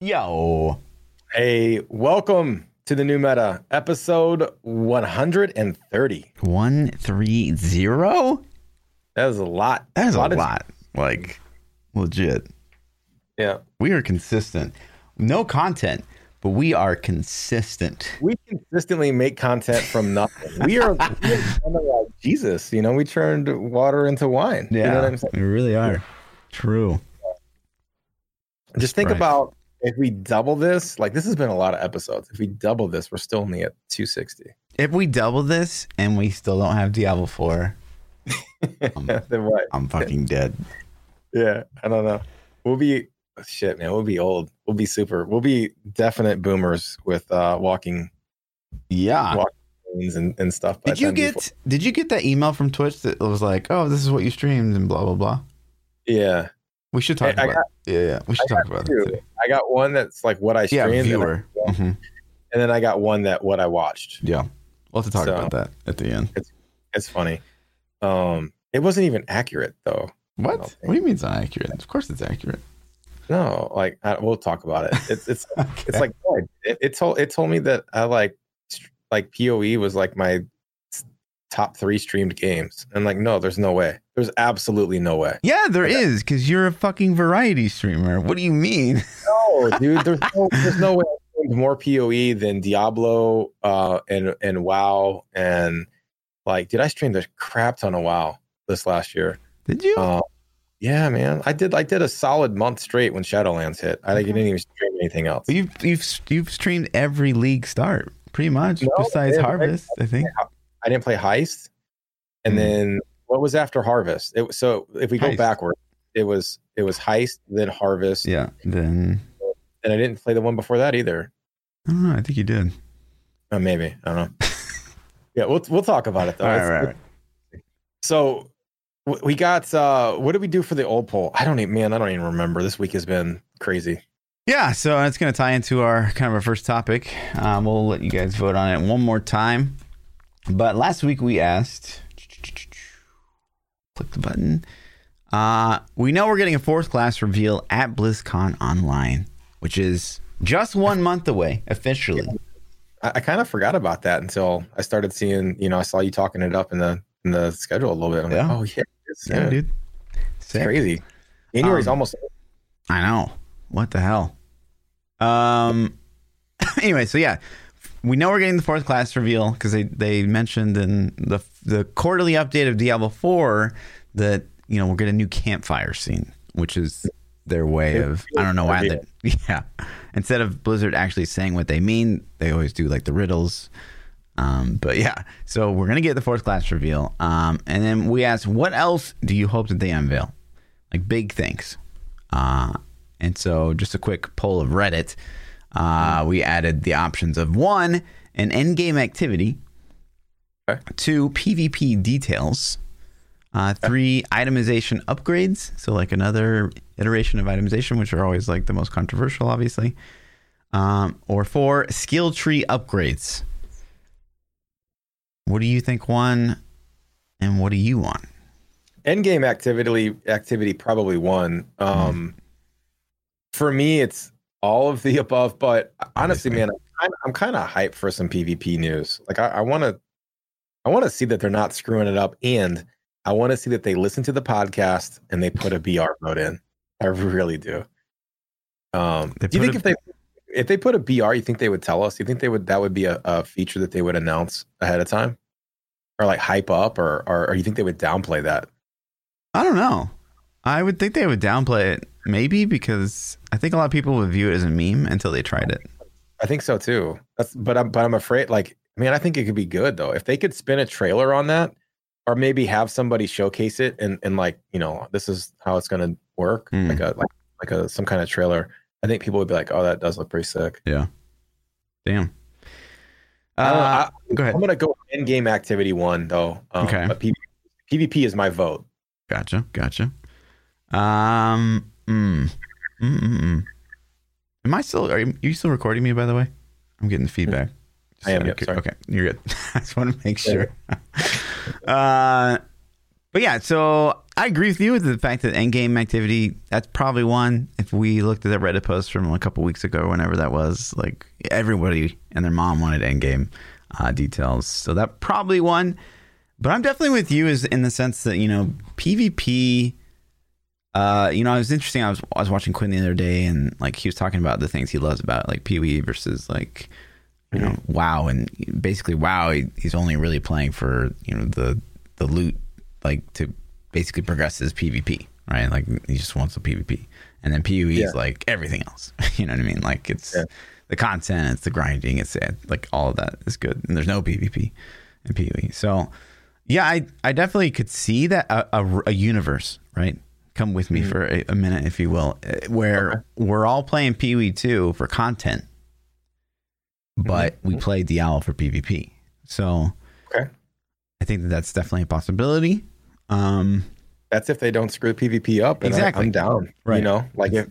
Yo. Hey, welcome to the new meta, episode 130. 130? That is a lot. That is a lot. of- Like, legit. yeah. We are consistent. No content, but we are consistent. We consistently make content from nothing. We are, we are kind of like Jesus. You know, we turned water into wine. You know what I'm saying? we really are. True. Just think right. about if we double this, like this has been a lot of episodes. If we double this, we're still only at 260. If we double this and we still don't have Diablo 4, then what? I'm fucking dead. Yeah, I don't know. We'll be shit, man. We'll be old. We'll be super. We'll be definite boomers with uh walking Yeah. Walk- and, and stuff. Did you get before- did you get that email from Twitch that was like, "Oh, this is what you streamed and blah blah blah." Yeah, We should talk I- I about. yeah, yeah. We should I talk about two. it. Today. I got one that's like what I Yeah, streamed, and, viewer. I- hmm and then I got one that what I watched. Yeah, we'll have to talk So- about that at the end. It's funny. Um, it wasn't even accurate though. What? What do you mean it's not accurate? Of course it's accurate. No, like I, we'll talk about it. It's it's Okay. it's like it, it told it told me that I like like Poe was like my top three streamed games, and like no, there's no way. There's absolutely no way. yeah, there is because you're a fucking variety streamer. What do you mean? No, dude, there's no there's no way I streamed more Poe than Diablo uh and and WoW and like did I stream the crap ton of WoW this last year? Did you? Uh, yeah, man. I did I did a solid month straight when Shadowlands hit. I Okay. didn't even stream anything else. you've you've you've streamed every league start pretty much No, besides I- I- Harvest. I think. I didn't play Heist. And Mm. then what was after Harvest? It, was, so if we go Heist. backward, it was it was Heist, then Harvest, Yeah. Then and I didn't play the one before that either. I don't know. I think you did. Uh, maybe I don't know. yeah, we'll we'll talk about it though. All right, right, right. So we got uh what did we do for the old poll? I don't even man, I don't even remember. This week has been crazy. Yeah, so it's going to tie into our kind of our first topic. Um, we'll let you guys vote on it one more time. But last week we asked, click the button. Uh, we know we're getting a fourth class reveal at BlizzCon Online, which is just one month away officially. I, I kind of forgot about that until I started seeing, you know, I saw you talking it up in the in the schedule a little bit. I'm Yeah. like, oh yeah, it's, Yeah, uh, dude. it's Sick. crazy. January's Um, almost I know. What the hell? Um. Anyway, so yeah, we know we're getting the fourth class reveal because they they mentioned in the the quarterly update of Diablo Four that you know we'll get a new campfire scene, which is their way of I don't know why that yeah. Instead of Blizzard actually saying what they mean, they always do like the riddles. Um, but yeah, so we're gonna get the fourth class reveal. Um, and then we asked, what else do you hope that they unveil? Like big things. Uh, and so, just a quick poll of Reddit. Uh, we added the options of one, an end game activity, Okay. two, PvP details, uh, three, itemization upgrades. So, like another iteration of itemization, which are always like the most controversial, obviously. Um, or four, skill tree upgrades. What do you think won, and what do you want? end game activity activity probably one. Um, for me, it's all of the above. But honestly, man, I'm, I'm kind of hyped for some PvP news. Like I want to, I want to see that they're not screwing it up, and I want to see that they listen to the podcast and they put a BR mode in. I really do. Um, do you think a- if they if they put a BR, you think they would tell us? You think they would that would be a, a feature that they would announce ahead of time, or like hype up, or or, or you think they would downplay that? I don't know. I would think they would downplay it, maybe because I think a lot of people would view it as a meme until they tried it. I think so too. That's but I'm but I'm afraid like I mean I think it could be good though if they could spin a trailer on that or maybe have somebody showcase it and and like you know this is how it's gonna work Mm. like a like like a some kind of trailer. I think people would be like, oh that does look pretty sick. Yeah. Damn. Uh, uh, I, go ahead. I'm gonna go in game activity one though. Um, Okay. But PvP, PvP is my vote. Gotcha. Gotcha. Um. Mm, mm, mm, mm. Am I still? Are you, you still recording me? By the way, I'm getting the feedback. I am, yep, sorry. Okay, you're good. I just want to make sure. uh, but yeah, so I agree with you with the fact that endgame activity. That's probably one. If we looked at that Reddit post from a couple weeks ago, whenever that was, like everybody and their mom wanted endgame uh, details. So that probably one. But I'm definitely with you, is in the sense that you know PvP. Uh, you know, it was interesting. I was I was watching Quin the other day, and like he was talking about the things he loves about like PoE versus like you know WoW, and basically WoW. He, he's only really playing for you know the the loot, like to basically progress his PvP, right? Like he just wants the PvP, and then PvE Yeah. is like everything else. you know what I mean? Like it's Yeah. the content, it's the grinding, it's uh, like all of that is good, and there's no PvP in PvE. So yeah, I I definitely could see that a, a, a universe, right? Come with me for a, a minute, if you will, uh, where we're all playing PoE two for content, but we play Diablo for PvP. So Okay. I think that that's definitely a possibility. Um, That's if they don't screw PvP up. And Exactly. I, am down. Right. You know, like if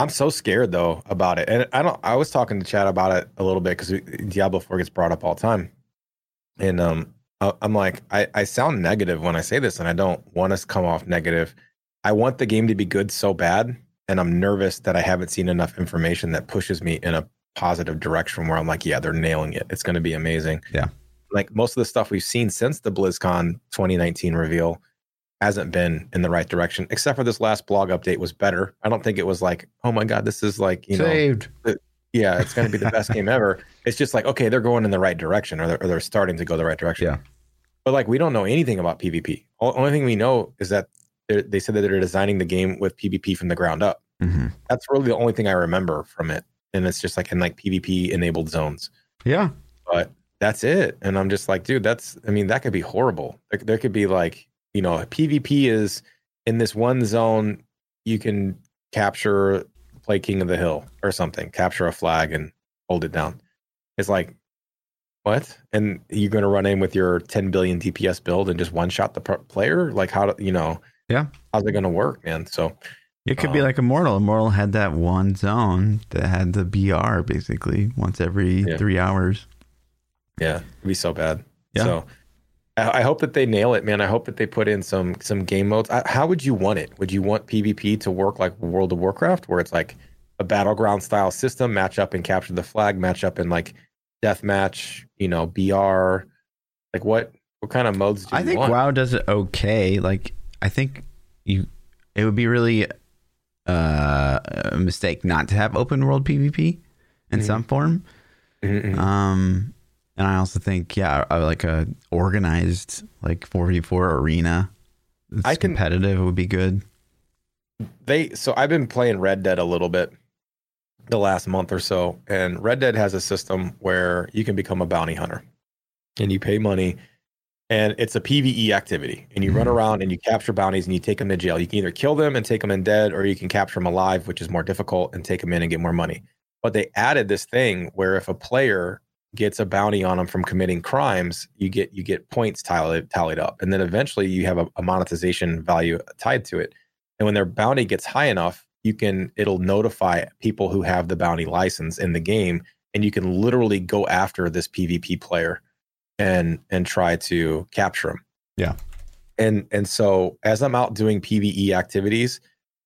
I'm so scared though about it, and I don't. I was talking to Chad about it a little bit because Diablo Four gets brought up all the time, and um, I- I'm like, I, I sound negative when I say this, and I don't want us to come off negative. I want the game to be good so bad, and I'm nervous that I haven't seen enough information that pushes me in a positive direction where I'm like, yeah, they're nailing it. It's going to be amazing. Yeah. Like most of the stuff we've seen since the BlizzCon 2019 reveal hasn't been in the right direction, except for this last blog update was better. I don't think it was like, oh my God, this is like, you know, saved. yeah, it's going to be the best game ever. It's just like, okay, they're going in the right direction or they're, or they're starting to go the right direction. Yeah. But like, we don't know anything about PvP. O- only thing we know is that they said that they're designing the game with PvP from the ground up. hmm That's really the only thing I remember from it. And it's just like in like PvP enabled zones. Yeah. But that's it. And I'm just like, dude, that's, I mean, that could be horrible. There, there could be like, you know, PvP is in this one zone, you can capture, play King of the Hill or something, capture a flag and hold it down. It's like, what? And you're going to run in with your 10 billion DPS build and just one shot the player? Like, how, do, you know, Yeah. how's it going to work, man? So, It could be Um, like Immortal. Immortal had that one zone that had the BR basically once every Yeah. three hours. Yeah, it'd be so bad. Yeah. So I, I hope that they nail it, man. I hope that they put in some some game modes. I, how would you want it? Would you want PvP to work like World of Warcraft, where it's like a battleground style system, match up and capture the flag, match up in like deathmatch, you know, BR? Like what what kind of modes do I think want? WoW does it okay. Like I think you, it would be really uh, a mistake not to have open world PvP in Mhm. some form. Mhm, mhm. Um, and I also think yeah, like a organized like four v four arena. That's I can- competitive would be good. they so I've been playing Red Dead a little bit the last month or so, and Red Dead has a system where you can become a bounty hunter, and you pay money, and it's a PVE activity, and you run Mhm. around and you capture bounties and you take them to jail. You can either kill them and take them in dead, or you can capture them alive, which is more difficult, and take them in and get more money. But they added this thing where if a player gets a bounty on them from committing crimes, you get you get points tallied tallied up, and then eventually you have a, a monetization value tied to it. And when their bounty gets high enough, you can it'll notify people who have the bounty license in the game, and you can literally go after this PvP player and and try to capture them. Yeah. And and so as I'm out doing PvE activities,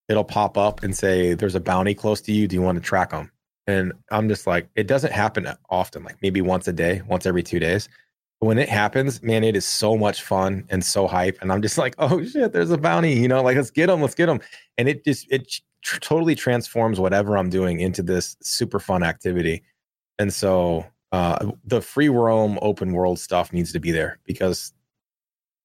it'll pop up and say there's a bounty close to you. Do you want to track them? And I'm just like, it doesn't happen often, like maybe once a day, once every two days. But when it happens, man, it is so much fun and so hype. And I'm just like, oh shit, there's a bounty, you know, like let's get them, let's get them. And it just, it tr- totally transforms whatever I'm doing into this super fun activity. And so uh, the free roam open world stuff needs to be there because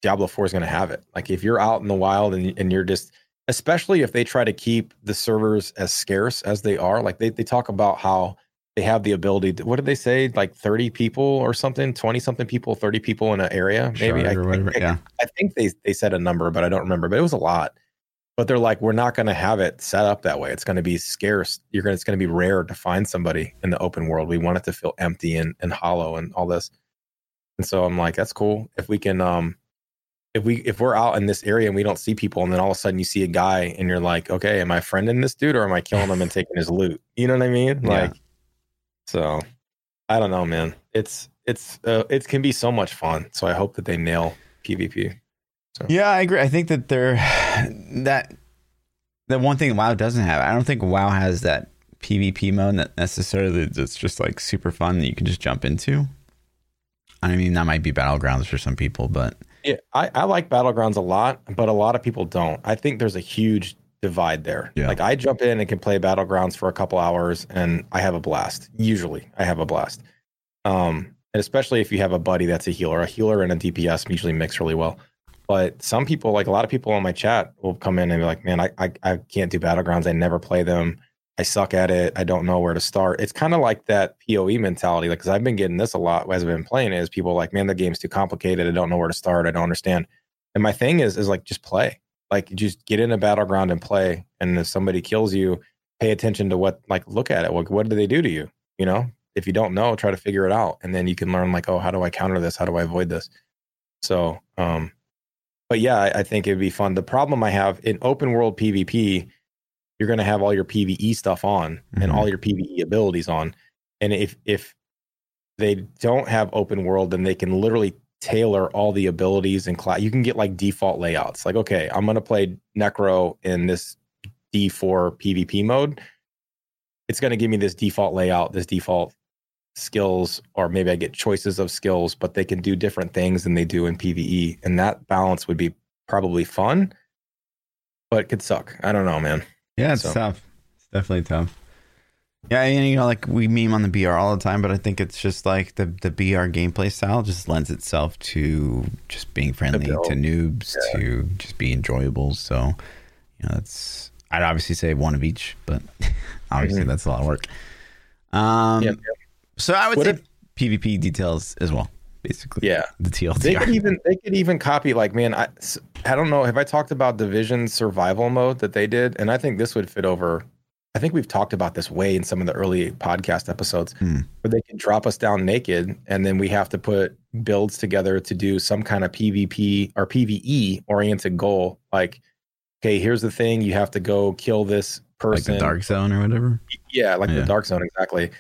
Diablo 4 is going to have it. Like if you're out in the wild and, and you're just, especially if they try to keep the servers as scarce as they are, like they, they talk about how they have the ability to, what did they say? Like 30 people or something, 20 something people, 30 people in an area, maybe. Shard I, whatever. I, yeah. I think they, they said a number, but I don't remember, but it was a lot. But they're like, we're not going to have it set up that way. It's going to be scarce. You're going to, it's going to be rare to find somebody in the open world. We want it to feel empty and, and hollow and all this. And so I'm like, that's cool. If we can, um, if we if we're out in this area and we don't see people, and then all of a sudden you see a guy and you're like, okay, am I friending this dude or am I killing him and taking his loot? You know what I mean? Yeah. Like, so I don't know, man. It's it's uh, it can be so much fun. So I hope that they nail PvP. Yeah, I agree. I think that they're that the one thing WoW doesn't have. I don't think WoW has that PvP mode that necessarily that's just like super fun that you can just jump into. I mean, that might be battlegrounds for some people, but Yeah, I, I like battlegrounds a lot, but a lot of people don't. I think there's a huge divide there. Yeah. Like I jump in and can play battlegrounds for a couple hours, and I have a blast. Usually, I have a blast. Um, and especially if you have a buddy that's a healer, a healer and a DPS usually mix really well. But some people, like a lot of people on my chat, will come in and be like, "Man, I I, I can't do battlegrounds. I never play them. I suck at it. I don't know where to start." It's kind of like that POE mentality. Like, because I've been getting this a lot as I've been playing. Is people like, "Man, the game's too complicated. I don't know where to start. I don't understand." And my thing is, is like, just play. Like, just get in a battleground and play. And if somebody kills you, pay attention to what, like, look at it. What what did they do to you? You know, if you don't know, try to figure it out, and then you can learn like, oh, how do I counter this? How do I avoid this? So, um, but yeah, I, I think it'd be fun. The problem I have in open world PvP, you're going to have all your PVE stuff on and Mhm. all your PVE abilities on, and if if they don't have open world, then they can literally tailor all the abilities and class. You can get like default layouts. Like, okay, I'm going to play Necro in this D4 PvP mode. It's going to give me this default layout, this default skills, or maybe I get choices of skills, but they can do different things than they do in PvE. And that balance would be probably fun, but it could suck. I don't know, man. yeah, it's So- tough. It's definitely tough. Yeah, and you know, like we meme on the BR all the time, but I think it's just like the the BR gameplay style just lends itself to just being friendly to noobs, to just be enjoyable. So, you know, that's I'd obviously say one of each, but obviously Mhm. that's a lot of work. Um, Yep, so I would What say if- PvP details as well, basically. Yeah. the They could even they could even copy like man I I don't know have I talked about division survival mode that they did and I think this would fit over I think we've talked about this way in some of the early podcast episodes Hmm. where they can drop us down naked and then we have to put builds together to do some kind of PvP or PvE oriented goal like okay here's the thing you have to go kill this like person the dark zone or whatever. yeah, like Yeah. the Dark Zone, exactly.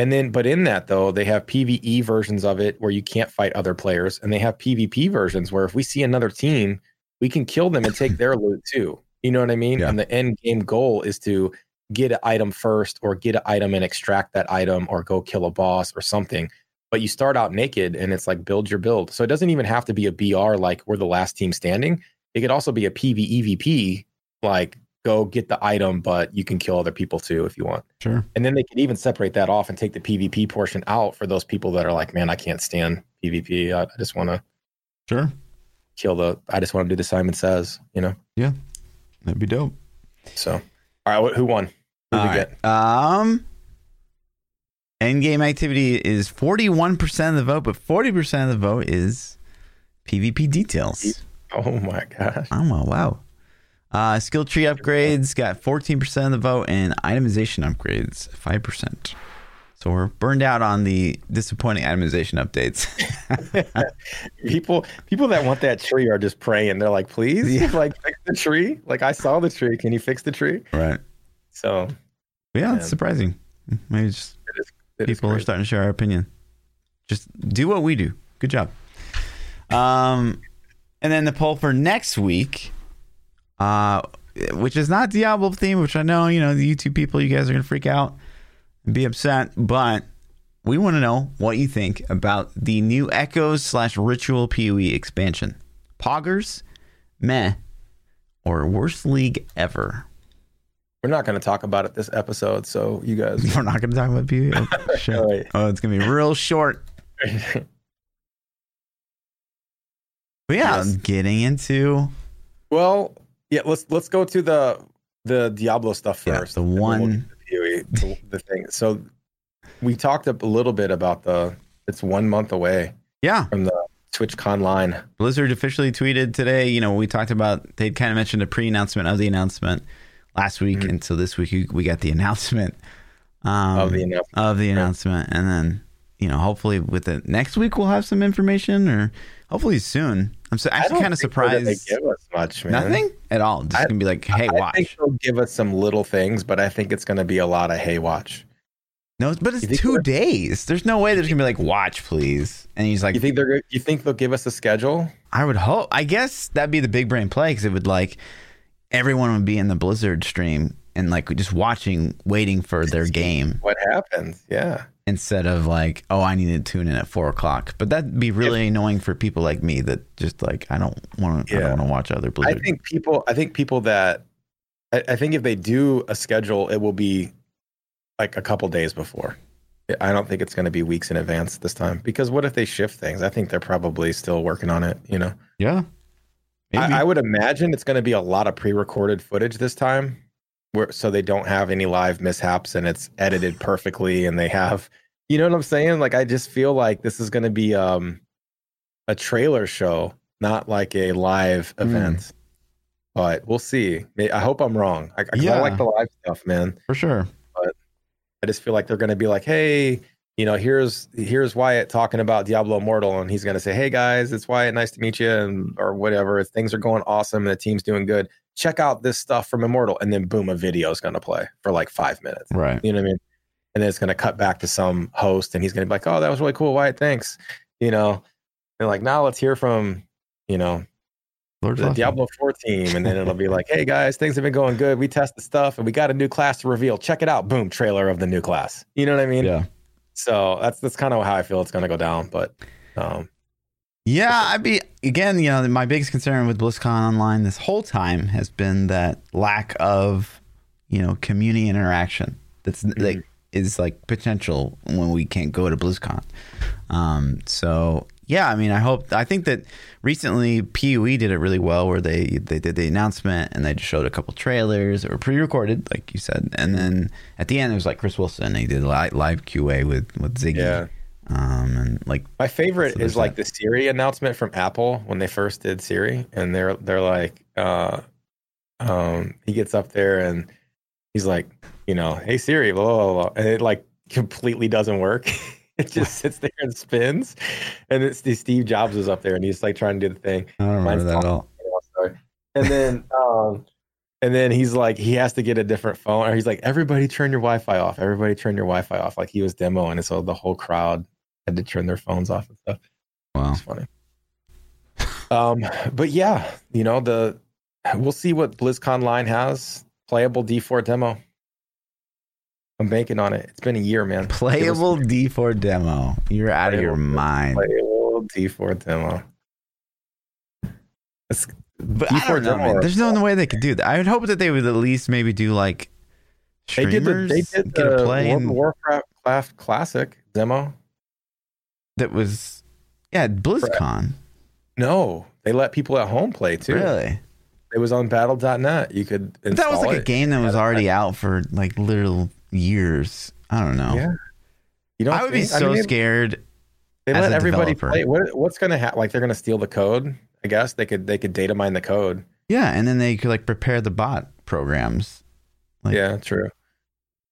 And then, but in that though, they have PVE versions of it where you can't fight other players, and they have PvP versions where if we see another team, we can kill them and take their loot too. You know what I mean? Yeah. And the end game goal is to get an item first, or get an item and extract that item, or go kill a boss or something. But you start out naked, and it's like build your build. So it doesn't even have to be a BR like we're the last team standing. It could also be a PvEVP like go get the item, but you can kill other people too if you want. Sure. And then they could even separate that off and take the PvP portion out for those people that are like, man, I can't stand PvP. I, I just want to Sure. kill the, I just want to do the Simon Says, you know? Yeah. That'd be dope. So, all right, who won? Who All right. get? Um, end game activity is forty-one percent of the vote, but forty percent of the vote is PvP details. Oh my gosh. Oh wow. Uh, skill tree upgrades got fourteen percent of the vote, and itemization upgrades five percent. So we're burned out on the disappointing itemization updates. people, people that want that tree are just praying. They're like, please, Yeah. like fix the tree. Like I saw the tree. Can you fix the tree? right. So yeah, it's surprising. Maybe just it is people are starting to share our opinion. Just do what we do. Good job. Um, and then the poll for next week, uh, which is not Diablo themed, which I know you know the YouTube people, you guys are gonna freak out and be upset, but we want to know what you think about the new Echoes slash Ritual PoE expansion. Poggers, meh, or worst league ever. We're not going to talk about it this episode. So you guys, We're not gonna talk about PoE. Oh, shit. Right. oh it's gonna be real short. But yeah, Yes. getting into well, yeah, let's let's go to the the Diablo stuff Yeah, first. the and then we'll one- the, the, the thing. So we talked a little bit about the it's one month away yeah, from the BlizzConline. Blizzard officially tweeted today. You know, we talked about they kind of mentioned a pre-announcement of the announcement last week, Mhm. and so this week we- we got the announcement um, of the announcement. of the announcement, and then you know, hopefully with it next week we'll have some information, or hopefully soon. I'm so, I actually kind of surprised. They give us much, man. Nothing at all. Just I- gonna be like, hey, I watch. think they'll give us some little things, but I think it's going to be a lot of hey, watch. No, but it's two days. There's no way there's gonna be like watch, please. And he's like, You think they're you think they'll give us a schedule? I would hope. I guess that'd be the big brain play because it would like everyone would be in the Blizzard stream and like just watching, waiting for their game What happens? Yeah. instead of like, oh, I need to tune in at four o'clock. But that'd be really annoying for people like me that just like I don't want to. I Yeah. don't want to watch other I think people. I think people that. I, I think if they do a schedule, it will be like a couple days before. I don't think it's going to be weeks in advance this time because what if they shift things? I think they're probably still working on it. You know, yeah. I, I would imagine it's going to be a lot of pre-recorded footage this time, where so they don't have any live mishaps and it's edited perfectly and they have, you know what I'm saying? Like I just feel like this is going to be um a trailer show, not like a live Mm. event. But we'll see. I hope I'm wrong. I, 'cause I Yeah. like the live stuff, man. for sure. But I just feel like they're going to be like, hey, you know, here's here's Wyatt talking about Diablo Immortal, and he's going to say, hey guys, it's Wyatt, nice to meet you, and or whatever. Things are going awesome, and the team's doing good. Check out this stuff from Immortal, and then boom, a video is going to play for like five minutes. Right. You know what I mean? And then it's going to cut back to some host, and he's going to be like, oh, that was really cool, Wyatt, thanks. You know, and like now let's hear from, you know, Lord the. Diablo 4 team, and then it'll be like, "Hey guys, things have been going good. We tested stuff, and we got a new class to reveal. Check it out! Boom, trailer of the new class. You know what I mean? Yeah. So that's that's kind of how I feel it's going to go down. But um, Yeah, I'd be again. You know, my biggest concern with BlizzCon online this whole time has been that lack of, you know, community interaction. That's that is like is like potential when we can't go to BlizzCon. Um, so yeah, I mean, I hope. I think that recently PoE did it really well, where they they did the announcement and they just showed a couple trailers that were pre-recorded, like you said, and then at the end it was like Chris Wilson. He did live, live QA with with Ziggy. Yeah. Um, and like my favorite So is like the Siri announcement from Apple when they first did Siri, and they're they're like, uh, um, he gets up there and he's like, you know, hey Siri, blah blah blah, and it like completely doesn't work. it just sits there and spins, and it's Steve Jobs is up there and he's like trying to do the thing. I don't remember that at all. you know, sorry. And then um and then he's like he has to get a different phone or he's like everybody turn your Wi-Fi off. Everybody turn your Wi-Fi off like he was demoing and so the whole crowd had to turn their phones off and stuff. Wow. It's funny. Um but yeah, you know the we'll see what BlizzConline has playable D4 demo. I'm banking on it. It's been a year, man. Playable D4 demo. You're out of your mind. Playable D4 demo. It's But I D4 don't know, demo. There's no way they could do that. I would hope that they would at least maybe do like They did the they did get a the play World of Warcraft Classic demo. That was yeah BlizzCon. No, they let people at home play too. Really? It was on Battle.net. You could that was like a game that was already out for like literal years. I don't know. Yeah. You don't I would be think- I so mean, scared. They as let a everybody developer. play. What, what's going to happen? Like they're going to steal the code. I guess they could they could data mine the code. Yeah, and then they could like prepare the bot programs. Like- yeah, true.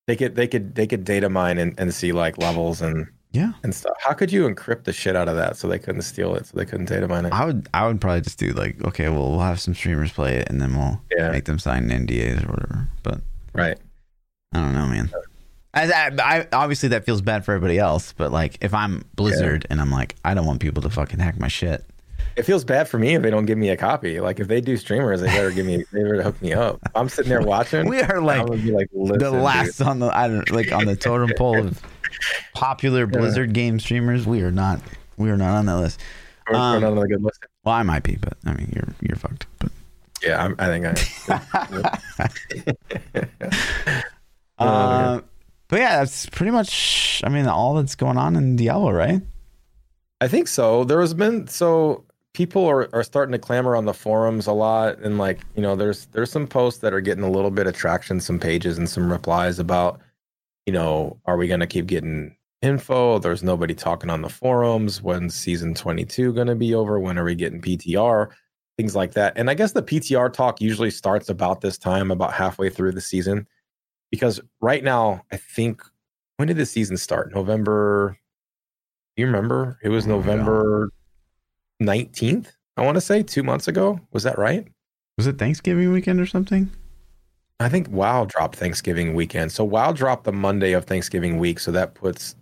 They could they could they could data mine and, and see like levels and Yeah. and stuff. How could you encrypt the shit out of that so they couldn't steal it? So they couldn't data mine it. I would I would probably just do like okay, well we'll have some streamers play it and then we'll Yeah. make them sign NDAs or whatever. But Right. I don't know, man. I, I, I obviously that feels bad for everybody else, but like if I'm Blizzard and I'm like I don't want people to fucking hack my shit. It feels bad for me if they don't give me a copy. Like if they do streamers, they better give me. They better hook me up. I'm sitting there watching. We are like be like the listen, dude. last on the I don't like on the totem pole of popular Blizzard game streamers. We are not we are not on that list. We're, we're um, not on good list. Well, I might be, but I mean you're you're fucked. But Yeah, I'm, I think I. uh, but yeah, that's pretty much I mean all that's going on in Diablo, right? I think so. There has been so people are, are starting to clamor on the forums a lot, and like you know, there's there's some posts that are getting a little bit of traction, some pages and some replies about, you know, are we going to keep getting info? There's nobody talking on the forums. When's season 22 going to be over? When are we getting PTR? Things like that. And I guess the PTR talk usually starts about this time, about halfway through the season, because right now I think when did the season start? November. You remember? It was Oh, yeah. November 19th, I want to say, two months ago. Was that right? Was it Thanksgiving weekend or something? I think WoW dropped Thanksgiving weekend. So WoW dropped the Monday of Thanksgiving week. So that puts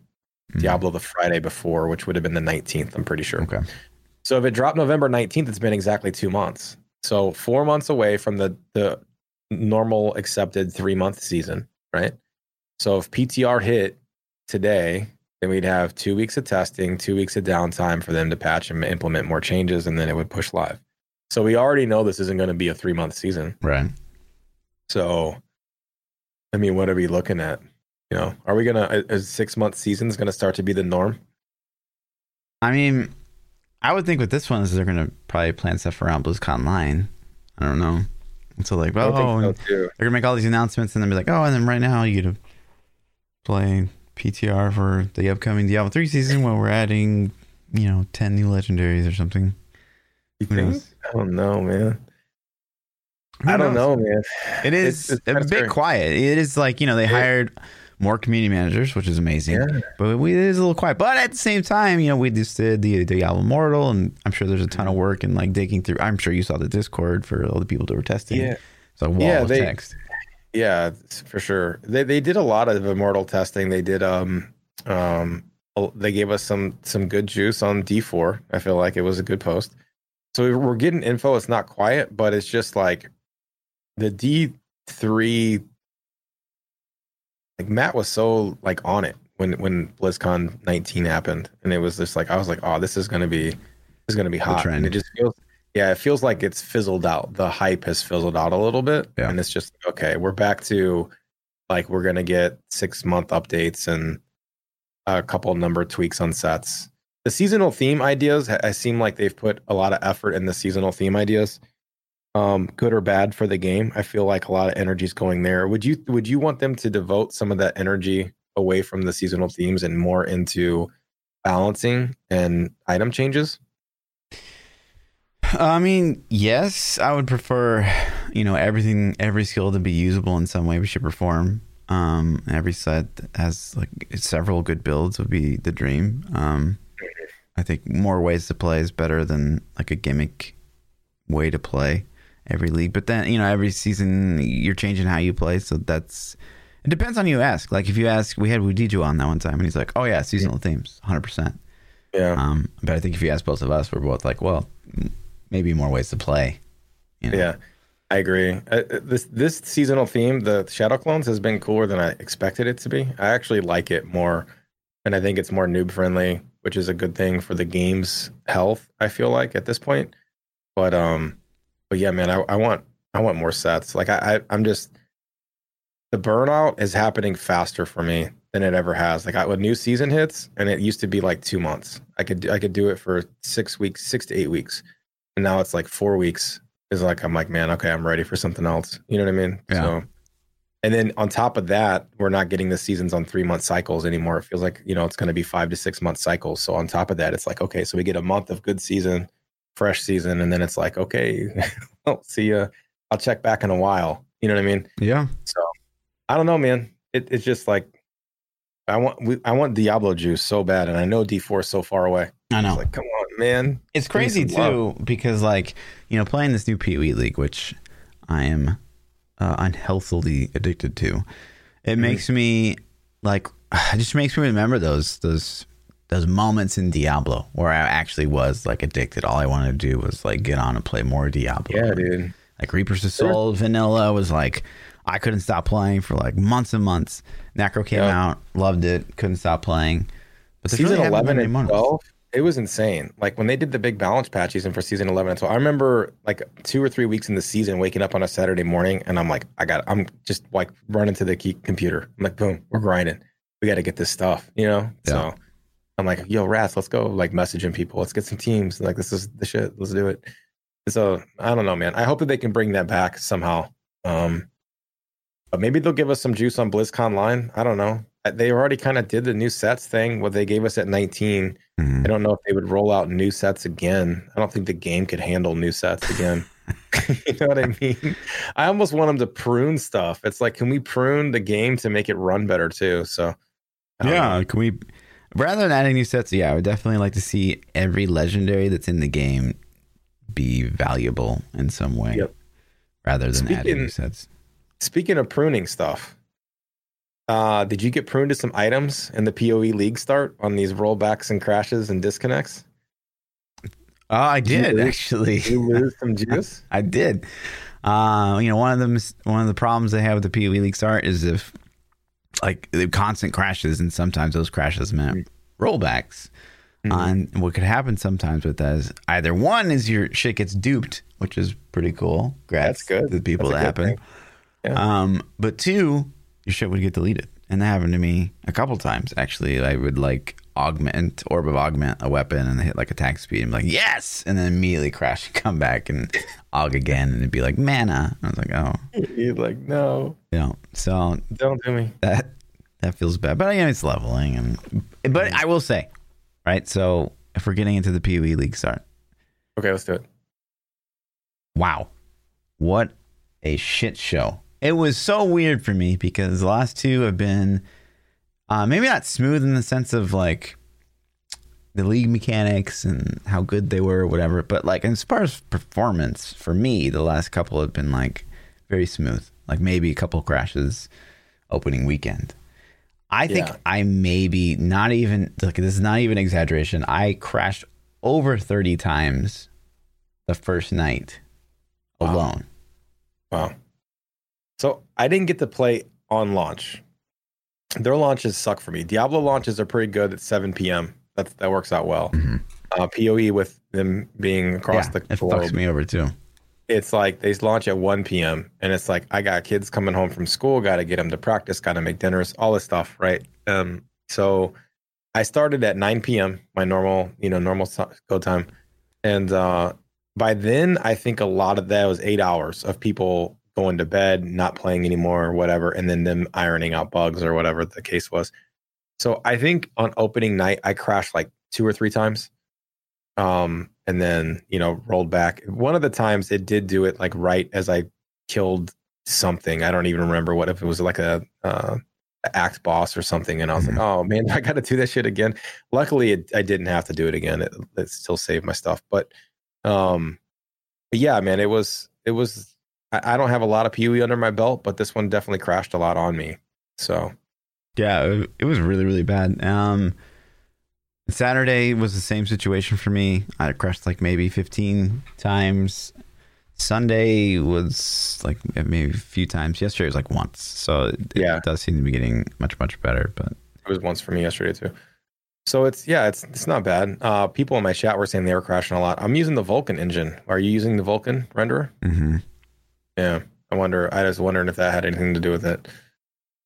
Mm. Diablo the Friday before, which would have been the 19th, I'm pretty sure. Okay. So if it dropped November 19th, it's been exactly two months. So four months away from the the normal accepted three month season, right? So if PTR hit today, then we'd have two weeks of testing, two weeks of downtime for them to patch and implement more changes, and then it would push live. So we already know this isn't going to be a three month season. Right. So, I mean, what are we looking at? You know, are we gonna a, six month season is gonna start to be the norm? I mean, I would think with this one is they're gonna probably plan stuff around BlizzConline. I don't know. So like, I oh, would think and so they're gonna make all these announcements and then be like, oh, and then right now you get to play PTR for the upcoming Diablo three season where we're adding, you know, ten new legendaries or something. You Who think? knows? I don't know, man. Who I don't know, man. It is It's- it's a bit quiet. It is like you know they hired more community managers, which is amazing. Yeah. But we, it is a little quiet. But at the same time, you know, we just did the Diablo Immortal, and I'm sure there's a ton of work and like digging through. I'm sure you saw the Discord for all the people that were testing. Yeah. it's a wall Yeah, of they- text. Yeah, for sure. They they did a lot of immortal testing. They did um um they gave us some some good juice on D4. I feel like it was a good post. So we're getting info. It's not quiet, but it's just like the D3 like Matt was so like on it when when BlizzCon 19 happened and it was just like I was like, "Oh, this is going to be this is to be hot." And it just feels yeah, it feels like it's fizzled out. The hype has fizzled out a little bit. Yeah. And it's just okay, we're back to like we're gonna get six month updates and a couple number tweaks on sets. The seasonal theme ideas, I seem like they've put a lot of effort in the seasonal theme ideas. Um, good or bad for the game. I feel like a lot of energy is going there. Would you would you want them to devote some of that energy away from the seasonal themes and more into balancing and item changes? I mean, yes, I would prefer, you know, everything, every skill to be usable in some way. We should perform. Um, every set has like several good builds would be the dream. Um, I think more ways to play is better than like a gimmick way to play every league. But then, you know, every season you're changing how you play. So that's, it depends on who you ask. Like if you ask, we had Wudijo on that one time and he's like, oh yeah, seasonal themes, 100%. Yeah. Um, but I think if you ask both of us, we're both like, well, maybe more ways to play. You know? Yeah, I agree. Uh, this this seasonal theme, the Shadow Clones, has been cooler than I expected it to be. I actually like it more, and I think it's more noob friendly, which is a good thing for the game's health. I feel like at this point, but um, but yeah, man, I, I want I want more sets. Like I, I I'm just the burnout is happening faster for me than it ever has. Like I, when new season hits, and it used to be like two months. I could I could do it for six weeks, six to eight weeks, and now it's like four weeks is like I'm like, man, okay, I'm ready for something else. You know what I mean? Yeah. So and then on top of that, we're not getting the seasons on three month cycles anymore. It feels like, you know, it's gonna be five to six month cycles. So on top of that, it's like, okay, so we get a month of good season, fresh season, and then it's like, okay, I'll see you. I'll check back in a while. You know what I mean? Yeah. So I don't know, man. It, it's just like I want we, I want Diablo juice so bad, and I know D4 is so far away. I know. It's like, come on, man. It's crazy too because like you know playing this new PoE League, which I am uh, unhealthily addicted to. It Mm-hmm. makes me like it just makes me remember those those those moments in Diablo where I actually was like addicted. All I wanted to do was like get on and play more Diablo. Yeah, dude. Like Reaper of Souls Vanilla was like I couldn't stop playing for like months and months. Necro came Yeah. out, loved it, couldn't stop playing. But season really 11 and moments. 12 it was insane like when they did the big balance patch season for season 11 and 12 i remember like two or three weeks in the season waking up on a saturday morning and i'm like i got i'm just like running to the key computer i'm like boom we're grinding we got to get this stuff you know Yeah. so i'm like yo rats let's go like messaging people let's get some teams like this is the shit let's do it so i don't know man i hope that they can bring that back somehow um but maybe they'll give us some juice on BlizzConline. I don't know. Uh, They already kind of did the new sets thing. What they gave us at 19. Mhm. I don't know if they would roll out new sets again. I don't think the game could handle new sets again. you know what I mean? I almost want them to prune stuff. It's like, can we prune the game to make it run better too? So. Yeah, can we rather than adding new sets? Yeah, I would definitely like to see every legendary that's in the game be valuable in some way, Yep. rather than adding new sets. speaking of pruning stuff, uh, did you get pruned to some items in the PoE league start on these rollbacks and crashes and disconnects? Oh, I Did did lose- actually. Did you lose some juice? I did. Uh, you know, one of them, one of the problems they have with the PoE League start is if like the constant crashes, and sometimes those crashes meant rollbacks. Mhm. On what could happen sometimes with that is either one is your shit gets duped, which is pretty cool. Grats That's good. the people That's that happen. Yeah. Um, but two, your shit would get deleted, and that happened to me a couple times. Actually, I would like augment orb of augment a weapon and hit like attack speed and be like yes, and then immediately crash and come back and aug again, and it'd be like mana. I was like, oh, You're like, no, you know, so don't do me. that that feels bad. But you know, it's leveling, and but I will say, right? So if we're getting into the PoE league start, Okay, let's do it. wow, what a shit show. It was so weird for me because the last two have been uh, maybe not smooth in the sense of like the league mechanics and how good they were or whatever, but like as far as performance for me, the last couple have been like very smooth. Like maybe a couple crashes opening weekend. I think Yeah. I maybe not even like this is not even exaggeration. I crashed over 30 times the first night Wow. alone. Wow. So I didn't get to play on launch. Their launches suck for me. Diablo launches are pretty good at 7 p.m. That that works out well. Mhm. Uh, POE with them being across yeah, the it globe, fucks me over too. it's like they launch at 1 p.m. and it's like I got kids coming home from school, got to get them to practice, got to make dinners, all this stuff, right? Um, so I started at 9 p.m. my normal, you know, normal go time, and uh, by then I think a lot of that was eight hours of people going to bed, not playing anymore, or whatever, and then them ironing out bugs or whatever the case was. So I think on opening night I crashed like two or three times. Um and then you know rolled back. One of the times it did do it like right as i killed something. I don't even remember what if it was like a uh act boss or something and i was like oh man i gotta do that shit again. Luckily it, i didn't have to do it again. It, it still saved my stuff. But um but yeah man it was it was I, I don't have a lot of PoE under my belt but this one definitely crashed a lot on me so Yeah, it, it was really really bad. Um, Saturday was the same situation for me. I crashed like maybe 15 times. Sunday was like maybe a few times. Yesterday was like once. So it, Yeah. it does seem to be getting much much better. But It was once for me yesterday too. So it's yeah, it's it's not bad. Uh, people in my chat were saying they were crashing a lot. I'm using the Vulkan engine. Are you using the Vulkan renderer? mhm. Yeah, I wonder. I was wondering if that had anything to do with it.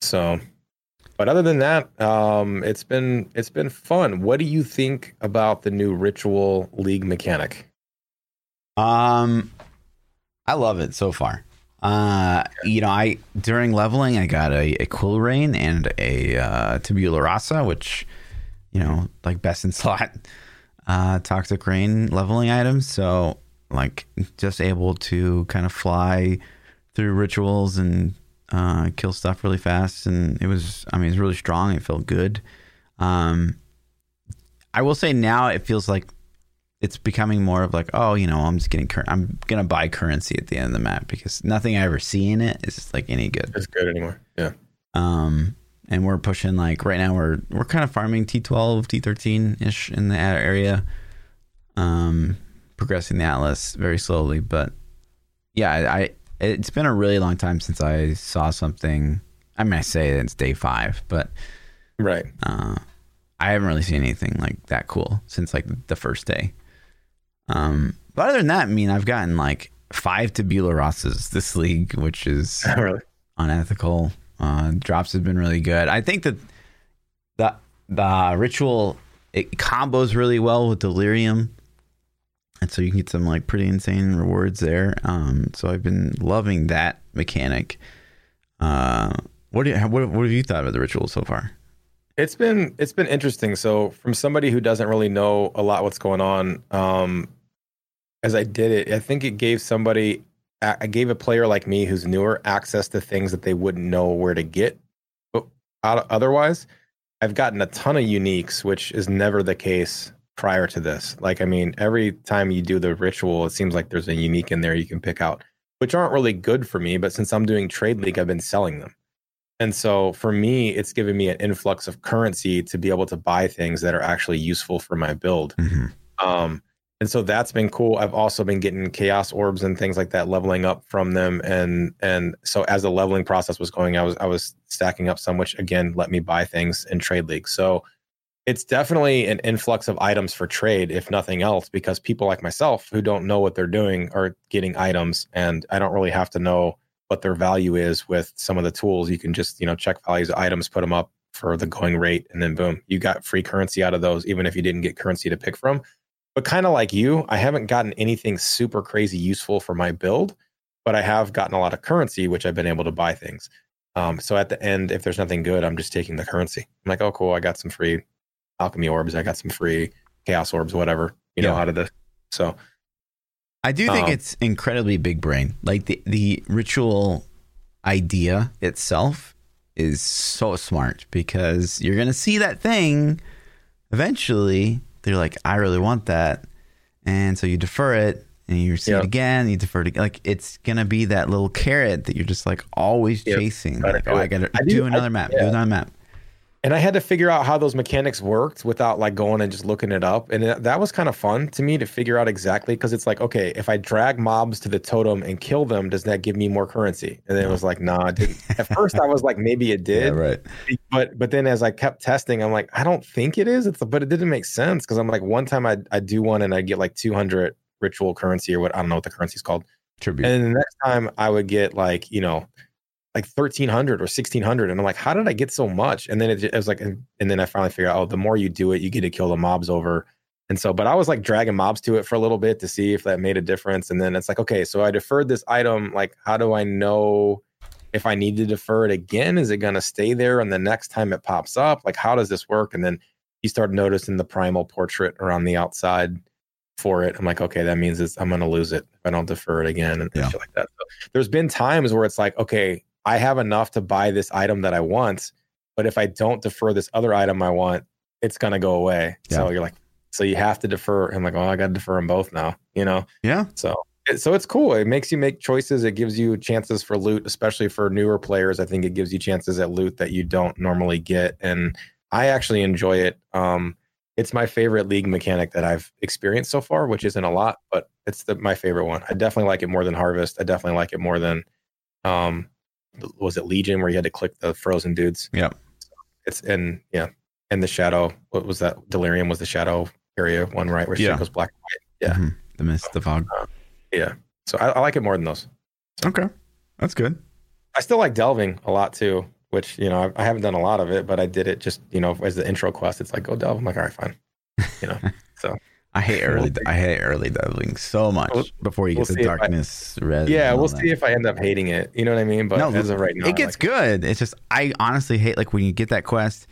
So, but other than that, um, it's been it's been fun. What do you think about the new Ritual League mechanic? Um, I love it so far. Uh, you know, I during leveling, I got a, a Quill Rain and a uh, Tabula Rasa, which you know, like best in slot uh, Toxic Rain leveling items. So, like, just able to kind of fly through rituals and uh, kill stuff really fast. And it was, I mean, it's really strong. It felt good. Um, I will say now it feels like it's becoming more of like, oh, you know, I'm just getting cur- I'm gonna buy currency at the end of the map because nothing I ever see in it is like any good. It's good anymore. Yeah. Um, and we're pushing like right now we're we're kind of farming T12, T13 ish in the area. Um, progressing the Atlas very slowly, but yeah, I, I it's been a really long time since I saw something. I mean, I say it's day five, but Right. uh, I haven't really seen anything like that cool since like the first day. Um, but other than that, I mean, I've gotten like five Tabula Rasas this league, which is really. unethical. Uh, drops have been really good. I think that the the ritual it combos really well with delirium, and so you can get some like pretty insane rewards there. Um, so I've been loving that mechanic. Uh, what do you, what, what have you thought of the ritual so far? It's been it's been interesting. So from somebody who doesn't really know a lot what's going on, um, as I did it, I think it gave somebody I gave a player like me who's newer access to things that they wouldn't know where to get. But otherwise, I've gotten a ton of uniques, which is never the case prior to this. Like, I mean, every time you do the ritual, it seems like there's a unique in there you can pick out. which aren't really good for me. But since I'm doing Trade League, I've been selling them. And so for me, it's given me an influx of currency to be able to buy things that are actually useful for my build. Mm-hmm. Um, and so that's been cool. I've also been getting chaos orbs and things like that, leveling up from them. And and so as the leveling process was going, I was I was stacking up some, which again let me buy things in trade league. So it's definitely an influx of items for trade, if nothing else, because people like myself who don't know what they're doing are getting items, and I don't really have to know what their value is with some of the tools. You can just you know check values of items, put them up for the going rate, and then boom, you got free currency out of those, even if you didn't get currency to pick from. But kind of like you, I haven't gotten anything super crazy useful for my build, but I have gotten a lot of currency, which I've been able to buy things. Um, so at the end, if there's nothing good, I'm just taking the currency. I'm like, oh, cool, I got some free alchemy orbs, I got some free chaos orbs, whatever, you know, out of this. So I do think Um, it's incredibly big brain. Like the the ritual idea itself is so smart because you're gonna see that thing eventually. They're like, I really want that, and so you defer it, and you see Yeah. it again. You defer it again. Like it's gonna be that little carrot that you're just like always Yep. chasing. Like, oh. I gotta I do, do- I- another map. Do yeah. another map. And I had to figure out how those mechanics worked without like going and just looking it up. And that that was kind of fun to me to figure out exactly because it's like, okay, if I drag mobs to the totem and kill them, does that give me more currency? And then it was like, nah, it didn't. At first, I was like, maybe it did. right. but but then as I kept testing, I'm like, I don't think it is. It's but it didn't make sense because I'm like, one time I I do one and I get like 200 ritual currency or what I don't know what the currency is called, Tribute. and then the next time I would get like you know like 1300 or 1600 and i'm like how did i get so much? And then it, it was like and then i finally figured out oh the more you do it you get to kill the mobs over. And so but i was like dragging mobs to it for a little bit to see if that made a difference and then it's like okay so i deferred this item like how do i know if i need to defer it again? Is it going to stay there and the next time it pops up? Like how does this work? And then you start noticing the primal portrait around the outside for it. I'm like okay that means it's, i'm going to lose it if i don't defer it again and Yeah. shit like that. So there's been times where it's like okay I have enough to buy this item that I want, but if I don't defer this other item I want, it's gonna go away. So you're like, so you have to defer. I'm like, oh, I got to defer them both now. You know, yeah. so so it's cool. It makes you make choices. It gives you chances for loot, especially for newer players. I think it gives you chances at loot that you don't normally get, and I actually enjoy it. Um, it's my favorite league mechanic that I've experienced so far, which isn't a lot, but it's the, my favorite one. I definitely like it more than Harvest. I definitely like it more than, um, was it Legion where you had to click the frozen dudes? Yeah. It's in yeah, and the shadow. What was that? Delirium was the shadow area one, right? Where Yeah. shit goes black and white. Yeah. Mhm. The mist, the fog. Yeah. So I, I like it more than those. Okay. That's good. I still like delving a lot too, which you know I, I haven't done a lot of it, but I did it just you know as the intro quest. It's like go delve. I'm like all right, fine. You know. So I hate early. I hate early delving so much We'll- before you we'll get to I- darkness. res yeah, we'll all see that. if I end up hating it. You know what I mean? But No, as of right now, it gets like good. It's just I honestly hate like when you get that quest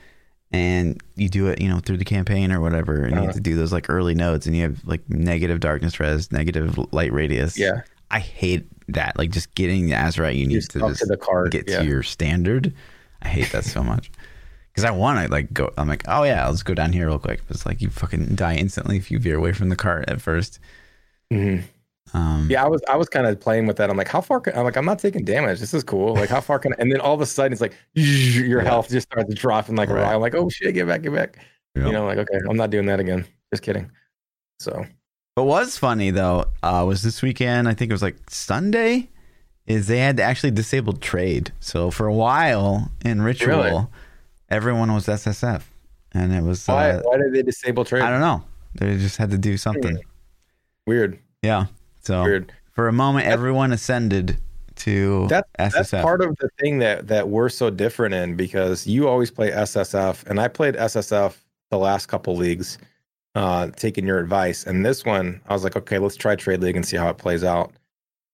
and you do it, you know, through the campaign or whatever, and you Uh-huh. have to do those like early nodes, and you have like negative darkness res, negative light radius. Yeah, I hate that. Like just getting the Azurite, you need to just to the card. get yeah. to your standard. I hate that so much. Because I want to like go. I'm like, oh yeah, let's go down here real quick. But it's like you fucking die instantly if you veer away from the cart at first. Mhm. Um, Yeah, I was I was kind of playing with that. I'm like, how far? Can, I'm like, I'm not taking damage. This is cool. Like, how far can? And then all of a sudden, it's like your Yeah. health just starts dropping like Right. I'm like, oh shit, get back, get back. Yeah. You know, like okay, I'm not doing that again. Just kidding. So What was funny though uh, was this weekend. I think it was like Sunday. Is they had to actually disable trade. So for a while in ritual, Really? Everyone was SSF, and it was why uh, why did they disable trade? I don't know. They just had to do something. Weird, Yeah. So weird. for a moment, everyone ascended to That- SSF. That's part of the thing that that we're so different in because you always play SSF and I played SSF the last couple leagues, uh, taking your advice. And this one, I was like, okay, let's try trade league and see how it plays out.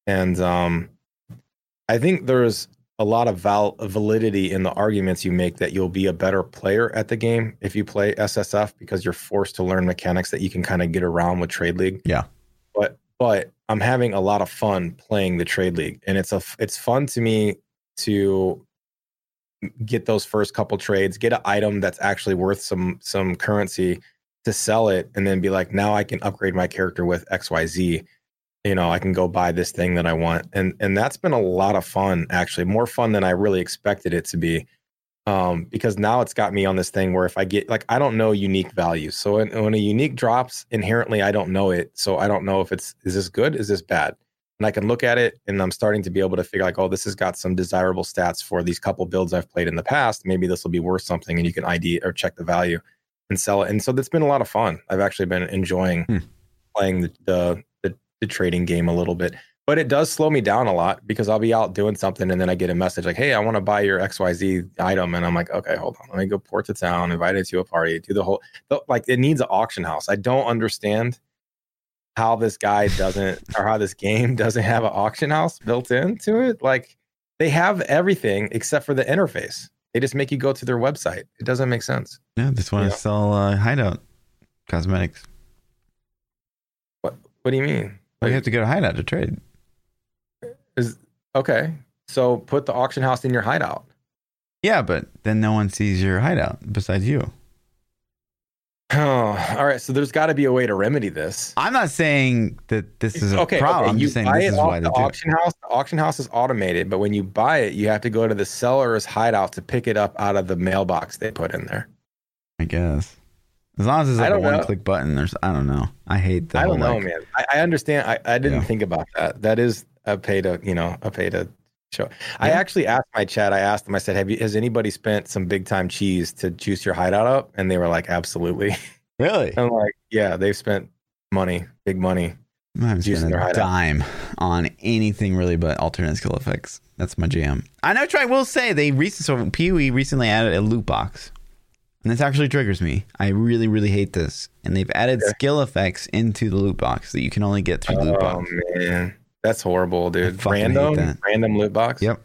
And um, I think there's a lot of val- validity in the arguments you make that you'll be a better player at the game if you play SSF because you're forced to learn mechanics that you can kind of get around with trade league. Yeah. But but I'm having a lot of fun playing the trade league, and it's a it's fun to me to get those first couple trades, get an item that's actually worth some some currency to sell it, and then be like, now I can upgrade my character with X Y Z. you know, I can go buy this thing that I want. And and that's been a lot of fun, actually, more fun than I really expected it to be. Um, because now it's got me on this thing where if I get like I don't know unique values. So when, when a unique drops, inherently I don't know it. So I don't know if it's is this good, is this bad? And I can look at it and I'm starting to be able to figure like, oh, this has got some desirable stats for these couple builds I've played in the past. Maybe this will be worth something and you can ID or check the value and sell it. And so that's been a lot of fun. I've actually been enjoying Hmm. playing the, the the trading game a little bit. But it does slow me down a lot because I'll be out doing something and then I get a message like, "Hey, I want to buy your XYZ item." And I'm like, "Okay, hold on. Let me go port to town, invite it to a party, do the whole like it needs an auction house." I don't understand how this guy doesn't or how this game doesn't have an auction house built into it. Like they have everything except for the interface. They just make you go to their website. It doesn't make sense. Yeah, just want Yeah. to sell uh, hideout cosmetics. What what do you mean? Well, you have to go to hideout to trade. Is okay. So put the auction house in your hideout. Yeah, but then no one sees your hideout besides you. Oh, all right. So there's got to be a way to remedy this. I'm not saying that this is a okay, problem. okay. I'm You just saying buy this it is why the it. auction house. The auction house is automated, but when you buy it, you have to go to the seller's hideout to pick it up out of the mailbox they put in there. I guess. As long as it's like a one click button, there's I don't know. I hate that. I don't know, like, man. I, I understand. I, I didn't Yeah. think about that. That is a pay to, you know, a pay to show. I actually asked my chat. I asked them. I said, "Have you? Has anybody spent some big time cheese to juice your hideout up?" And they were like, "Absolutely." Really? I'm like, "Yeah, they've spent money, big money." I haven't Juicing spent their a hideout. dime on anything really but alternate skill effects. That's my jam. I know. I will say they recently so PoE recently added a loot box, and this actually triggers me. I really really hate this, and they've added Okay. skill effects into the loot box that you can only get through the loot box. Oh man, that's horrible, dude. Random, random loot box. Yep.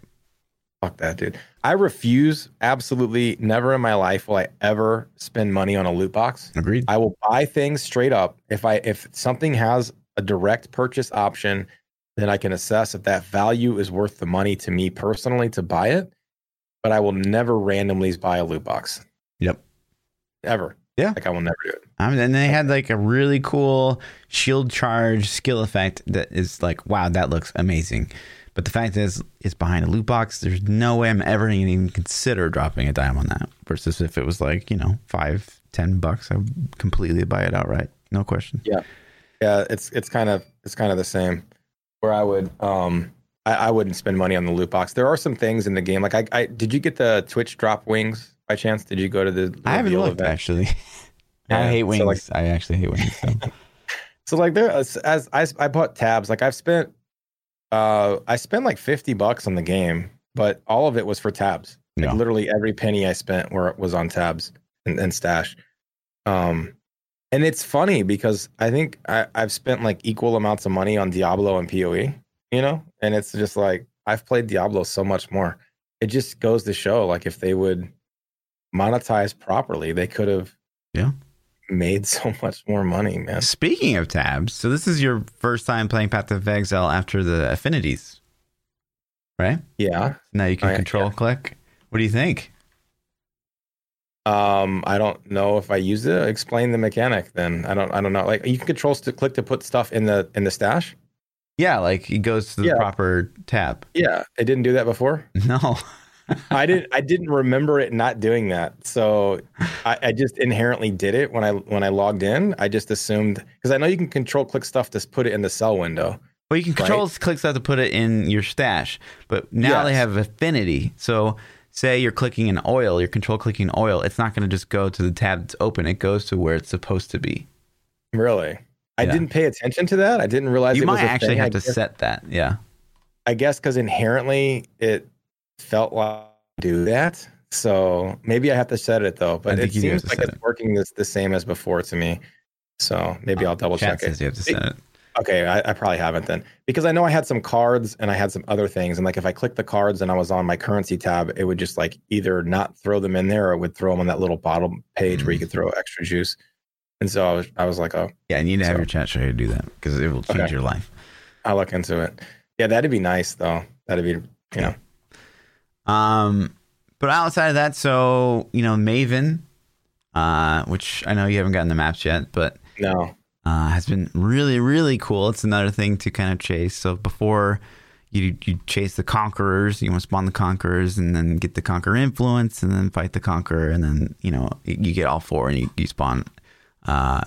Fuck that, dude. I refuse. Absolutely, never in my life will I ever spend money on a loot box. Agreed. I will buy things straight up. If I if something has a direct purchase option, then I can assess if that value is worth the money to me personally to buy it. But I will never randomly buy a loot box. Ever. Yeah. Like I will never do it. Um, and they had like a really cool shield charge skill effect that is like, wow, that looks amazing. But the fact is, it's behind a loot box. There's no way I'm ever going to even consider dropping a dime on that. Versus if it was like, you know, five, ten bucks, I would completely buy it outright. No question. Yeah. Yeah, it's it's kind of it's kind of the same. Where I would um I, I wouldn't spend money on the loot box. There are some things in the game. Like I, I did you get the Twitch drop wings by chance? Did you go to the I haven't looked event? actually. Yeah, I hate so, wings. like- I actually hate wings. So. So like there as, as I I bought tabs. Like I've spent uh I spent like 50 bucks on the game, but all of it was for tabs. Like Yeah. literally every penny I spent were was on tabs and, and stash. Um and it's funny because I think I, I've spent like equal amounts of money on Diablo and PoE, you know? And it's just like I've played Diablo so much more. It just goes to show like if they would monetize properly, they could have Yeah. made so much more money, man. Speaking of tabs, so this is your first time playing Path of Exile after the affinities, right? Yeah. Now you can yeah, control yeah. click. What do you think? Um, I don't know if I use it. Explain the mechanic. Then I don't. I don't know. Like you can control to click to put stuff in the in the stash. Yeah, like it goes to the Yeah. proper tab. Yeah, it didn't do that before. No. I didn't. I didn't remember it not doing that. So I, I just inherently did it when I when I logged in. I just assumed because I know you can control click stuff to put it in the sell window. Well, you can control click stuff to put it in your stash, but now they have affinity. So, say you're clicking an oil, you're control clicking oil. It's not going to just go to the tab that's open. It goes to where it's supposed to be. Really, I Yeah. didn't pay attention to that. I didn't realize You it was might actually have I to guess- set that. Yeah. I guess because inherently it felt like I do that. So maybe I have to set it though. But it think you do have seems like it's it. working this the same as before to me. So maybe I'll double check it. you have to set it. Okay, I, I probably haven't then because I know I had some cards and I had some other things. And like if I clicked the cards and I was on my currency tab, it would just like either not throw them in there or it would throw them on that little bottom page where you Mm. could throw extra juice. And so I was, I was like, oh, Yeah, you need to have your chat show you to do that because it will change Okay. your life. I'll look into it. Yeah, that'd be nice though. That'd be, you know, Um, but outside of that, so you know, Maven, uh, which I know you haven't gotten the maps yet, but no. uh, has been really really cool. It's another thing to kind of chase. So before you you chase the conquerors, you want to spawn the conquerors, and then get the conqueror influence, and then fight the conqueror, and then you know you get all four, and you, you spawn uh,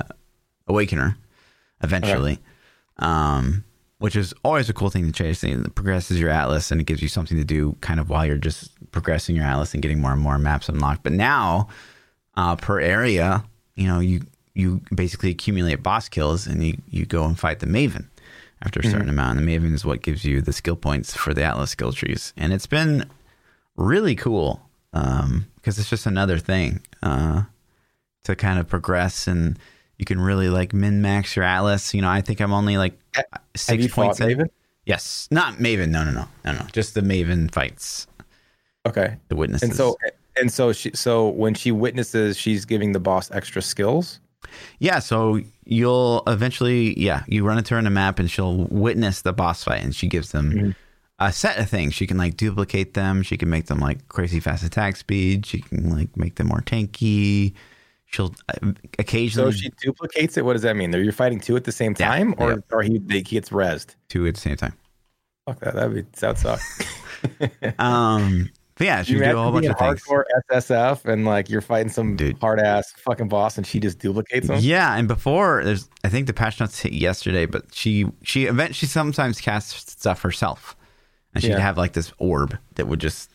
awakener eventually. Um, which is always a cool thing to chase. It progresses your atlas and it gives you something to do kind of while you're just progressing your atlas and getting more and more maps unlocked. But now, uh, per area, you know, you you basically accumulate boss kills and you, you go and fight the Maven after a certain amount. And the Maven is what gives you the skill points for the Atlas skill trees. And it's been really cool um, because it's just another thing uh, to kind of progress and you can really like min max your Atlas. You know, I think I'm only like Have six points in. Maven? Yes, not Maven. No, no, no, no, no. Just the Maven fights, Okay. the witnesses. And so and so she so when she witnesses, she's giving the boss extra skills. Yeah, so you'll eventually, yeah, you run into her in a map and she'll witness the boss fight and she gives them Mhm. a set of things. She can like duplicate them. She can make them like crazy fast attack speed. She can like make them more tanky. She'll uh, So occasionally she duplicates it. What does that mean? Are you fighting two at the same Yeah, time, or yeah. or he he gets rezzed? two at the same time. Fuck that. That'd be that would suck. Um, but yeah, she you do a whole bunch of things. hardcore SSF and like you're fighting some Dude. hard ass fucking boss, and she just duplicates them. Yeah, and before there's, I think the patch notes hit yesterday, but she she event she sometimes casts stuff herself, and she'd Yeah. have like this orb that would just,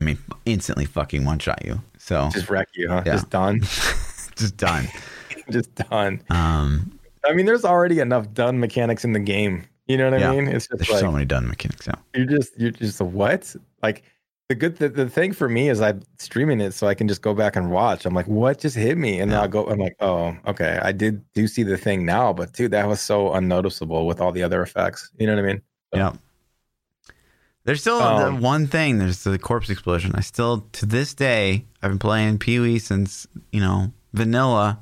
I mean, instantly fucking one shot you. So Just wreck you, huh? Yeah. Just done. just done. just done. Um, I mean, there's already enough done mechanics in the game. You know what I mean? It's just there's like so many done mechanics now. you're just you're just a what? Like the good the, the thing for me is I'm streaming it so I can just go back and watch. I'm like, what just hit me? And then Yeah. I'll go. I'm like, oh, okay. I did do see the thing now, but dude, that was so unnoticeable with all the other effects. You know what I mean? Yeah. There's still Um, the one thing. There's the corpse explosion. I still, to this day, I've been playing PoE since you know vanilla,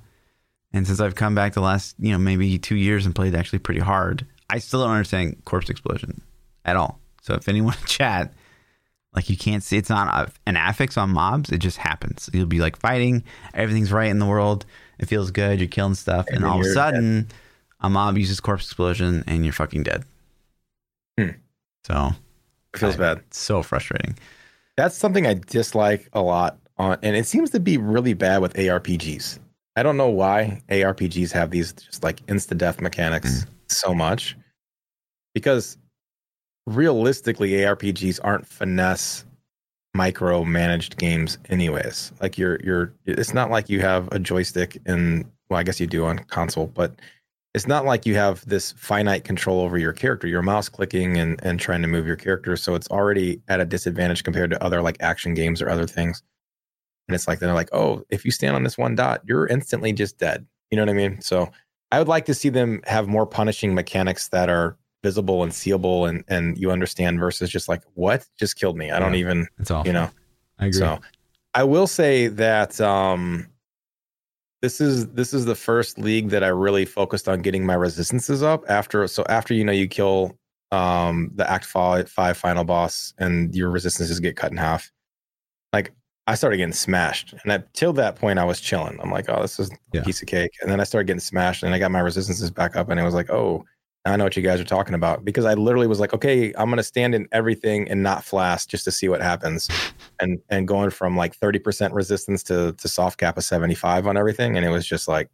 and since I've come back the last you know maybe two years and played actually pretty hard. I still don't understand corpse explosion at all. So if anyone chat, like you can't see, it's not a, an affix on mobs. It just happens. You'll be like fighting, everything's right in the world. It feels good. You're killing stuff, and, And all of a sudden, a mob uses corpse explosion, and you're fucking dead. Hmm. So It feels I- bad. so frustrating. That's something I dislike a lot on, and it seems to be really bad with ARPGs. I don't know why ARPGs have these just like insta death mechanics mm. so much, because realistically, ARPGs aren't finesse micro managed games anyways like you're you're it's not like you have a joystick and well i guess you do on console but it's not like you have this finite control over your character. You're mouse clicking and and trying to move your character so it's already at a disadvantage compared to other like action games or other things. And it's like they're like oh if you stand on this one dot you're instantly just dead. You know what i mean? So i would like to see them have more punishing mechanics that are visible and seeable and and you understand versus just like what? Just killed me. I don't Yeah. even It's awful. you know? I agree. so I will say that um this is this is the first league that I really focused on getting my resistances up after so after you know you kill um the act five, five final boss and your resistances get cut in half. Like I started getting smashed. And that till that point I was chilling. I'm like, oh, this is Yeah. a piece of cake. And then I started getting smashed and I got my resistances back up and it was like, oh, I know what you guys are talking about. Because I literally was like, okay, I'm gonna stand in everything and not flash just to see what happens and and going from like 30% resistance to to soft cap of 75 on everything and it was just like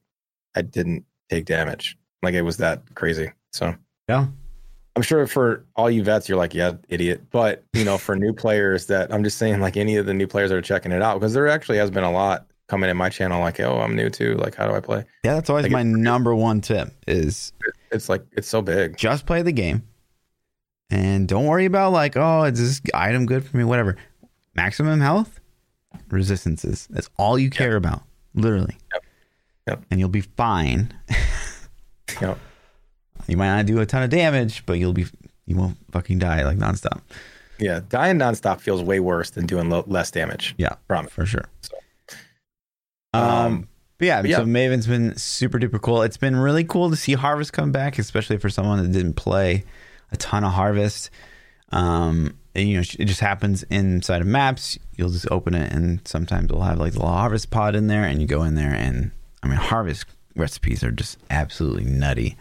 i didn't take damage like it was that crazy so Yeah. i'm sure for all you vets you're like yeah idiot but you know for new players that i'm just saying like any of the new players that are checking it out because there actually has been a lot coming in my channel like oh i'm new too like how do i play Yeah, that's always Like, my number one tip is it's like it's so big just play the game and don't worry about like, oh, is this item good for me? Whatever. Maximum health, resistances. That's all you care about. Literally. Yep. Yep. And you'll be fine. yep. You might not do a ton of damage, but you'll be you won't fucking die like nonstop. yeah dying nonstop feels way worse than doing lo- less damage Yeah, Promise. for sure. So, Um, um, but yeah, yeah. so Maven's been super duper cool. It's been really cool to see Harvest come back, especially for someone that didn't play a ton of Harvest. Um, and, you know, it just happens inside of maps. You'll just open it, and sometimes we'll have like the little Harvest pod in there, and you go in there, and I mean, Harvest recipes are just absolutely nutty.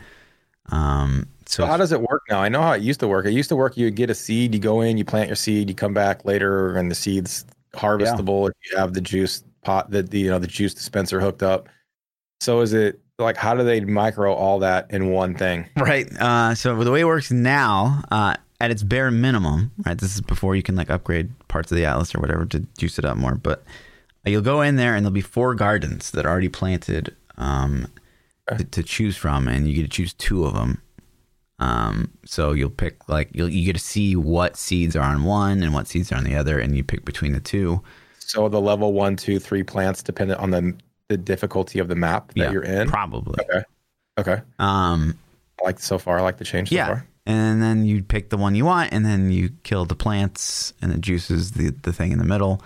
Um, so So how does it work now? I know how it used to work. It used to work. You get a seed, you go in, you plant your seed, you come back later, and the seed's harvestable if you have the juice pot, that the you know the juice dispenser hooked up. So is it like how do they micro all that in one thing? Right. Uh, so the way it works now, uh, at its bare minimum, right? This is before you can like upgrade parts of the Atlas or whatever to juice it up more. But you'll go in there and there'll be four gardens that are already planted um, to, to choose from, and you get to choose two of them. Um, so you'll pick like you'll you get to see what seeds are on one and what seeds are on the other, and you pick between the two. So the level one, two, three plants dependent on the the difficulty of the map that Yeah, you're in. Probably. Okay. Okay. Um, I like so far. I like the change so yeah. far. And then you pick the one you want, and then you kill the plants, and it juices the, the thing in the middle,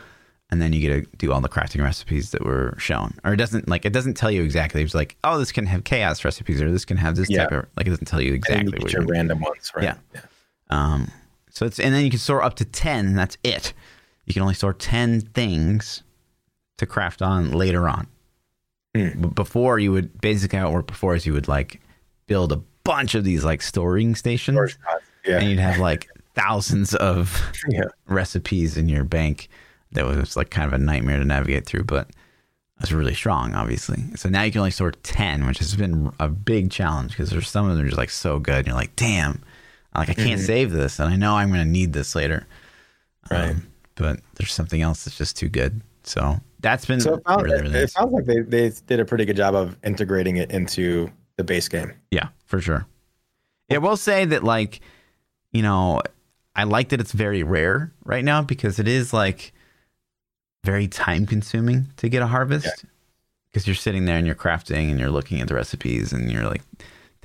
and then you get to do all the crafting recipes that were shown. Or it doesn't like it doesn't tell you exactly. It's like, oh, this can have chaos recipes, or this can have this Yeah. type of like it doesn't tell you exactly you what your random ones, right? Yeah. Um, so it's and then you can store up to ten, and that's it. You can only store ten things to craft on later on. B- Before you would basically how it worked before is you would like build a bunch of these like storing stations, Storage. Yeah. and you'd have like thousands of yeah. recipes in your bank. That was like kind of a nightmare to navigate through, but that's really strong, obviously. So now you can only store ten, which has been a big challenge because there's some of them are just like so good. And you're like, damn, like I can't Mm-hmm. save this, and I know I'm going to need this later. Right. Um, but there's something else that's just too good. So that's been So it, sounds, really, it, really it nice. sounds like they, they did a pretty good job of integrating it into the base game. Yeah, for sure. I will say that, like, you know, I like that it's very rare right now because it is like very time consuming to get a harvest because you're sitting there and you're crafting and you're looking at the recipes and you're like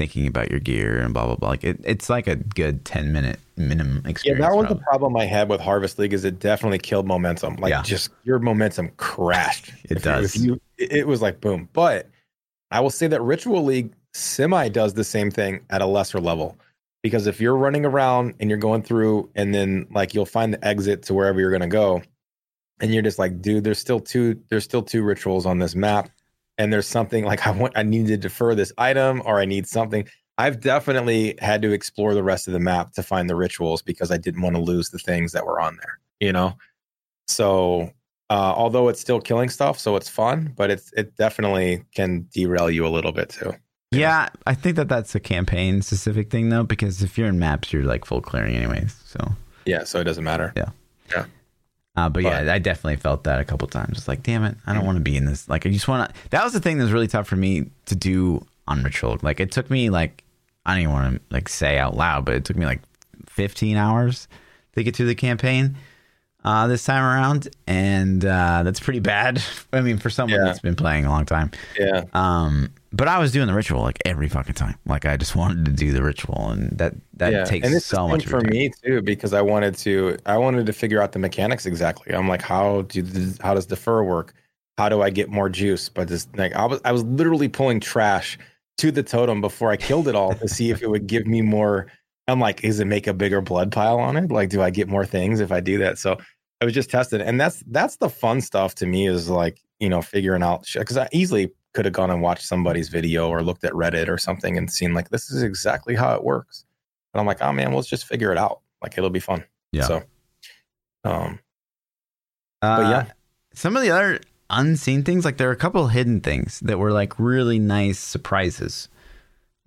thinking about your gear and blah blah blah. Like it, it's like a good ten minute minimum experience. Yeah, that was the problem I had with Harvest League is it definitely killed momentum. Like Yeah. just your momentum crashed. It If you- does. If you, it it was like boom. But I will say that Ritual League semi does the same thing at a lesser level. Because if you're running around and you're going through and then like you'll find the exit to wherever you're gonna go, and you're just like, dude, there's still two, there's still two rituals on this map. And there's something like I want I need to defer this item or I need something. I've definitely had to explore the rest of the map to find the rituals because I didn't want to lose the things that were on there, you know? So uh, although it's still killing stuff, so it's fun, but it's it definitely can derail you a little bit too. Yeah, I think that that's a campaign specific thing though, because if you're in maps, you're like full clearing anyways. So, Yeah, so it doesn't matter. Uh, but yeah, I definitely felt that a couple times. It's like, damn it, I don't want to be in this. Like, I just want to. That was the thing that was really tough for me to do on Ritual. Like, it took me like I don't even want to like say out loud, but it took me like 15 hours to get through the campaign uh, this time around, and uh, that's pretty bad. I mean, for someone Yeah. that's been playing a long time. Yeah. Um, but I was doing the ritual like every fucking time. Like I just wanted to do the ritual, and that that yeah. takes and so the much for me too because I wanted to I wanted to figure out the mechanics exactly. I'm like, how do how does defer work? How do I get more juice? But just like I was I was literally pulling trash to the totem before I killed it all to see if it would give me more. I'm like, is it make a bigger blood pile on it? Like, do I get more things if I do that? So I was just testing, and that's that's the fun stuff to me is like you know figuring out because I easily could have gone and watched somebody's video or looked at Reddit or something and seen like this is exactly how it works. And I'm like, oh man, let's just figure it out. Like it'll be fun. Yeah. So, um, Uh, but yeah. some of the other unseen things, like there are a couple hidden things that were like really nice surprises.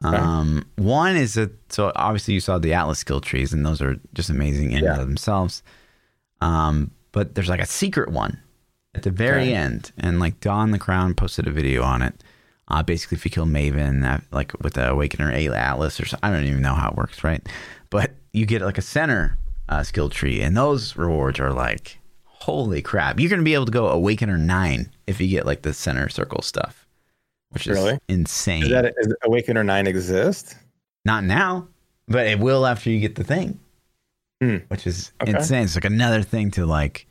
Um, one is that so obviously you saw the Atlas skill trees, and those are just amazing in and Yeah. of themselves. Um, but there's like a secret one at the very Okay. end, and like Don the Crown posted a video on it. Uh, basically, if you kill Maven, like with the Awakener Atlas or something, I don't even know how it works, right? But you get like a center uh, skill tree, and those rewards are like, holy crap! You're gonna be able to go Awakener nine if you get like the center circle stuff, which is Really? insane. is that is Awakener Nine exist? Not now, but it will after you get the thing, Hmm. which is Okay. insane. It's like another thing to like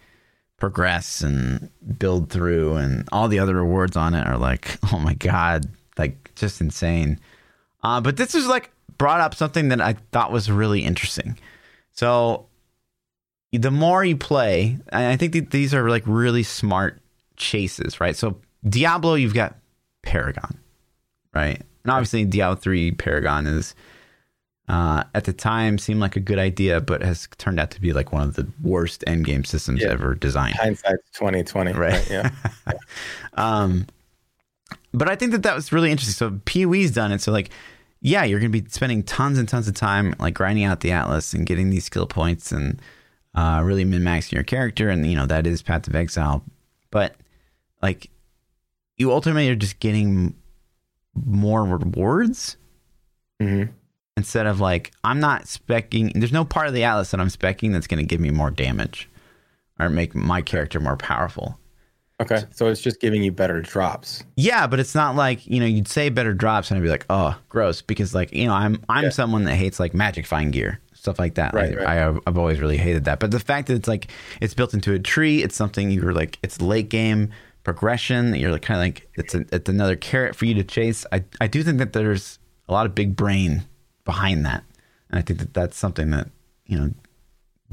progress and build through, and all the other rewards on it are like, oh my god, like just insane. Uh, but this is like brought up something that I thought was really interesting. So the more you play, I think that these are like really smart chases, right? So Diablo, you've got Paragon, right? And obviously, Diablo three Paragon is uh, at the time seemed like a good idea, but has turned out to be like one of the worst end game systems Yeah. ever designed. Hindsight's twenty twenty. Right. Yeah. Um, but I think that that was really interesting. So PoE's done it. So like, yeah, you're going to be spending tons and tons of time like grinding out the Atlas and getting these skill points and uh, really min maxing your character. And you know that is Path of Exile. But like, you ultimately are just getting more rewards hmm instead of like I'm not specking. There's no part of the Atlas that I'm specking that's going to give me more damage or make my character more powerful. Okay. So it's just giving you better drops. Yeah, but it's not like you know you'd say better drops and I'd be like, oh, gross, because like you know I'm I'm Yeah. someone that hates like magic find gear stuff like that. Right, Like, right. I I've always really hated that. But the fact that it's like it's built into a tree, it's something you're like it's late game progression. You're kind of like it's a, it's another carrot for you to chase. I I do think that there's a lot of big brain behind that, and I think that that's something that you know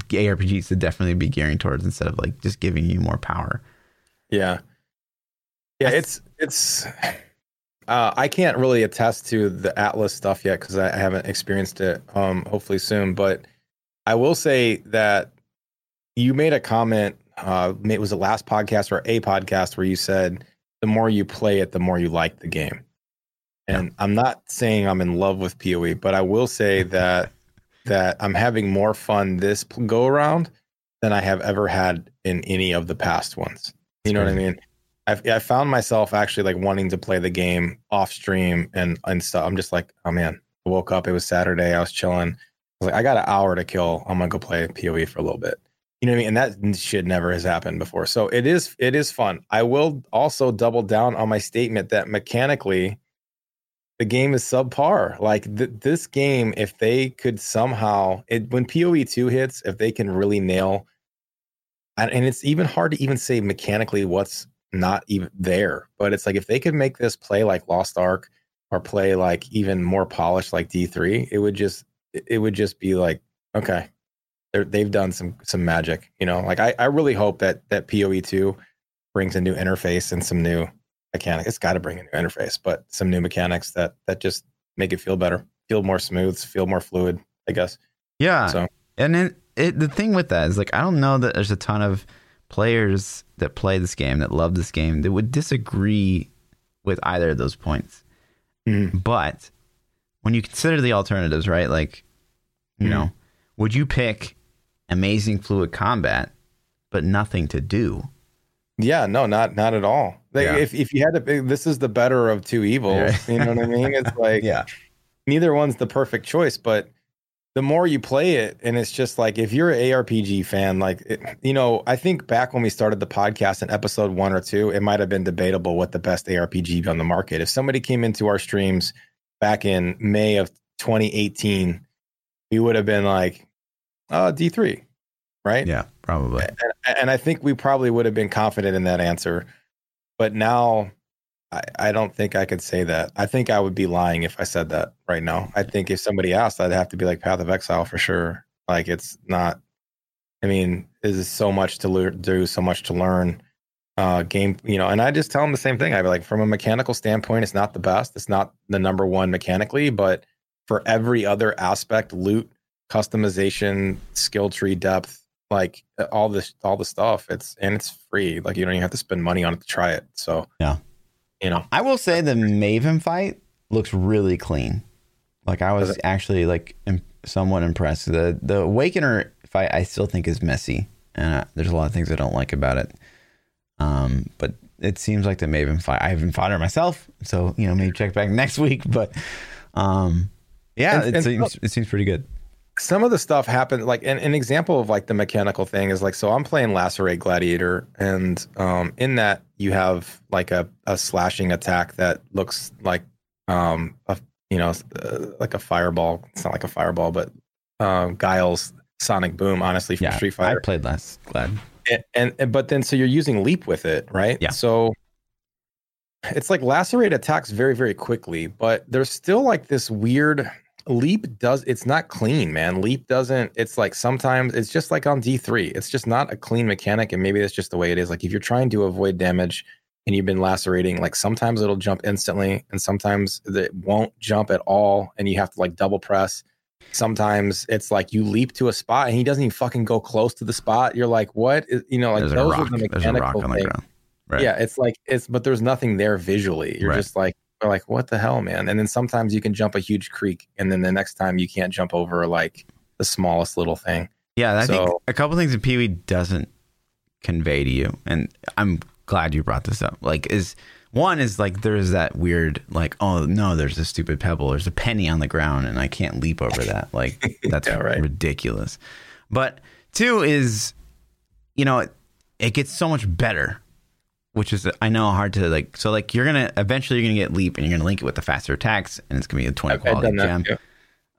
ARPGs should definitely be gearing towards instead of like just giving you more power. Yeah. Yeah, it's it's uh, I can't really attest to the Atlas stuff yet because I haven't experienced it. Um, hopefully soon, but I will say that you made a comment. Uh, it was the last podcast or a podcast where you said the more you play it, the more you like the game. And I'm not saying I'm in love with PoE, but I will say that that I'm having more fun this go around than I have ever had in any of the past ones. You know what I mean? I've, I found myself actually like wanting to play the game off stream and and stuff. I'm just like, oh man, I woke up. It was Saturday. I was chilling. I was like, I got an hour to kill. I'm gonna go play PoE for a little bit. You know what I mean? And that shit never has happened before. So it is it is fun. I will also double down on my statement that mechanically, the game is subpar. Like th- this game, if they could somehow, it, when PoE two hits, if they can really nail, and, it's even hard to even say mechanically what's not even there. But it's like if they could make this play like Lost Ark or play like even more polished like D three, it would just it would just be like okay, they've done some some magic. You know, like I I really hope that that PoE two brings a new interface and some new mechanics. It's got to bring a new interface, but some new mechanics that that just make it feel better, feel more smooth, feel more fluid. I guess. Yeah. So And then it, the thing with that is like I don't know that there's a ton of players that play this game that love this game that would disagree with either of those points. Mhm. But when you consider the alternatives, right? Like, you Mhm. know, would you pick amazing fluid combat but nothing to do? Yeah, no, not not at all. Like, Yeah. If if you had to, this is the better of two evils. You know what I mean? It's like Yeah. neither one's the perfect choice, but the more you play it, and it's just like if you're an ARPG fan, like it, you know, I think back when we started the podcast in episode one or two, it might have been debatable what the best ARPG on the market. If somebody came into our streams back in May of 2018, we would have been like, uh, D3, right? Yeah, probably. and, and I think we probably would have been confident in that answer. But now I, I don't think I could say that. I think I would be lying if I said that right now. I think if somebody asked, I'd have to be like Path of Exile for sure. Like it's not, I mean, this is so much to lear- do, so much to learn. Uh, game, you know, and I just tell them the same thing. I'd be like, from a mechanical standpoint, it's not the best. It's not the number one mechanically, but for every other aspect, loot, customization, skill tree depth, like uh, all this, all the stuff, it's and it's free. Like you don't even have to spend money on it to try it. So Yeah. you know, I will say the Maven fight looks really clean. Like I was actually like somewhat impressed. The the Awakener fight I still think is messy, and uh, there's a lot of things I don't like about it. Um, but it seems like the Maven fight. I haven't fought her myself, so you know maybe check back next week. But um, yeah, And- it and- seems it seems pretty good. Some of the stuff happened like an, an example of like the mechanical thing is like so i'm playing lacerate gladiator and um in that you have like a, a slashing attack that looks like um a you know uh, like a fireball it's not like a fireball but um guile's sonic boom honestly from Yeah, street I played last. Glad. and, and and- but then so you're using leap with it right Yeah. so it's like lacerate attacks very very quickly but there's still like this weird leap does it's not clean man leap doesn't it's like sometimes it's just like on d3 it's just not a clean mechanic and maybe that's just the way it is like if you're trying to avoid damage and you've been lacerating, like sometimes it'll jump instantly and sometimes it won't jump at all and you have to like double press. Sometimes it's like you leap to a spot and he doesn't even fucking go close to the spot. You're like, what? Is, you know, like There's those are the There's a rock mechanical things. Right. Yeah, it's like it's but there's nothing there visually. You're Right. just like you're like, what the hell, man? And then sometimes you can jump a huge creek, and then the next time you can't jump over like the smallest little thing. Yeah, I think a couple things that PoE doesn't convey to you, and I'm glad you brought this up. Like, is one is like there's that weird like, oh no, there's a stupid pebble, there's a penny on the ground, and I can't leap over that. Like, that's Yeah, right. ridiculous. But two is, you know, it, it gets so much better. Which is I know hard to like. So like you're gonna eventually you're gonna get leap and you're gonna link it with the faster attacks and it's gonna be a 20 I've, quality that. gem. too.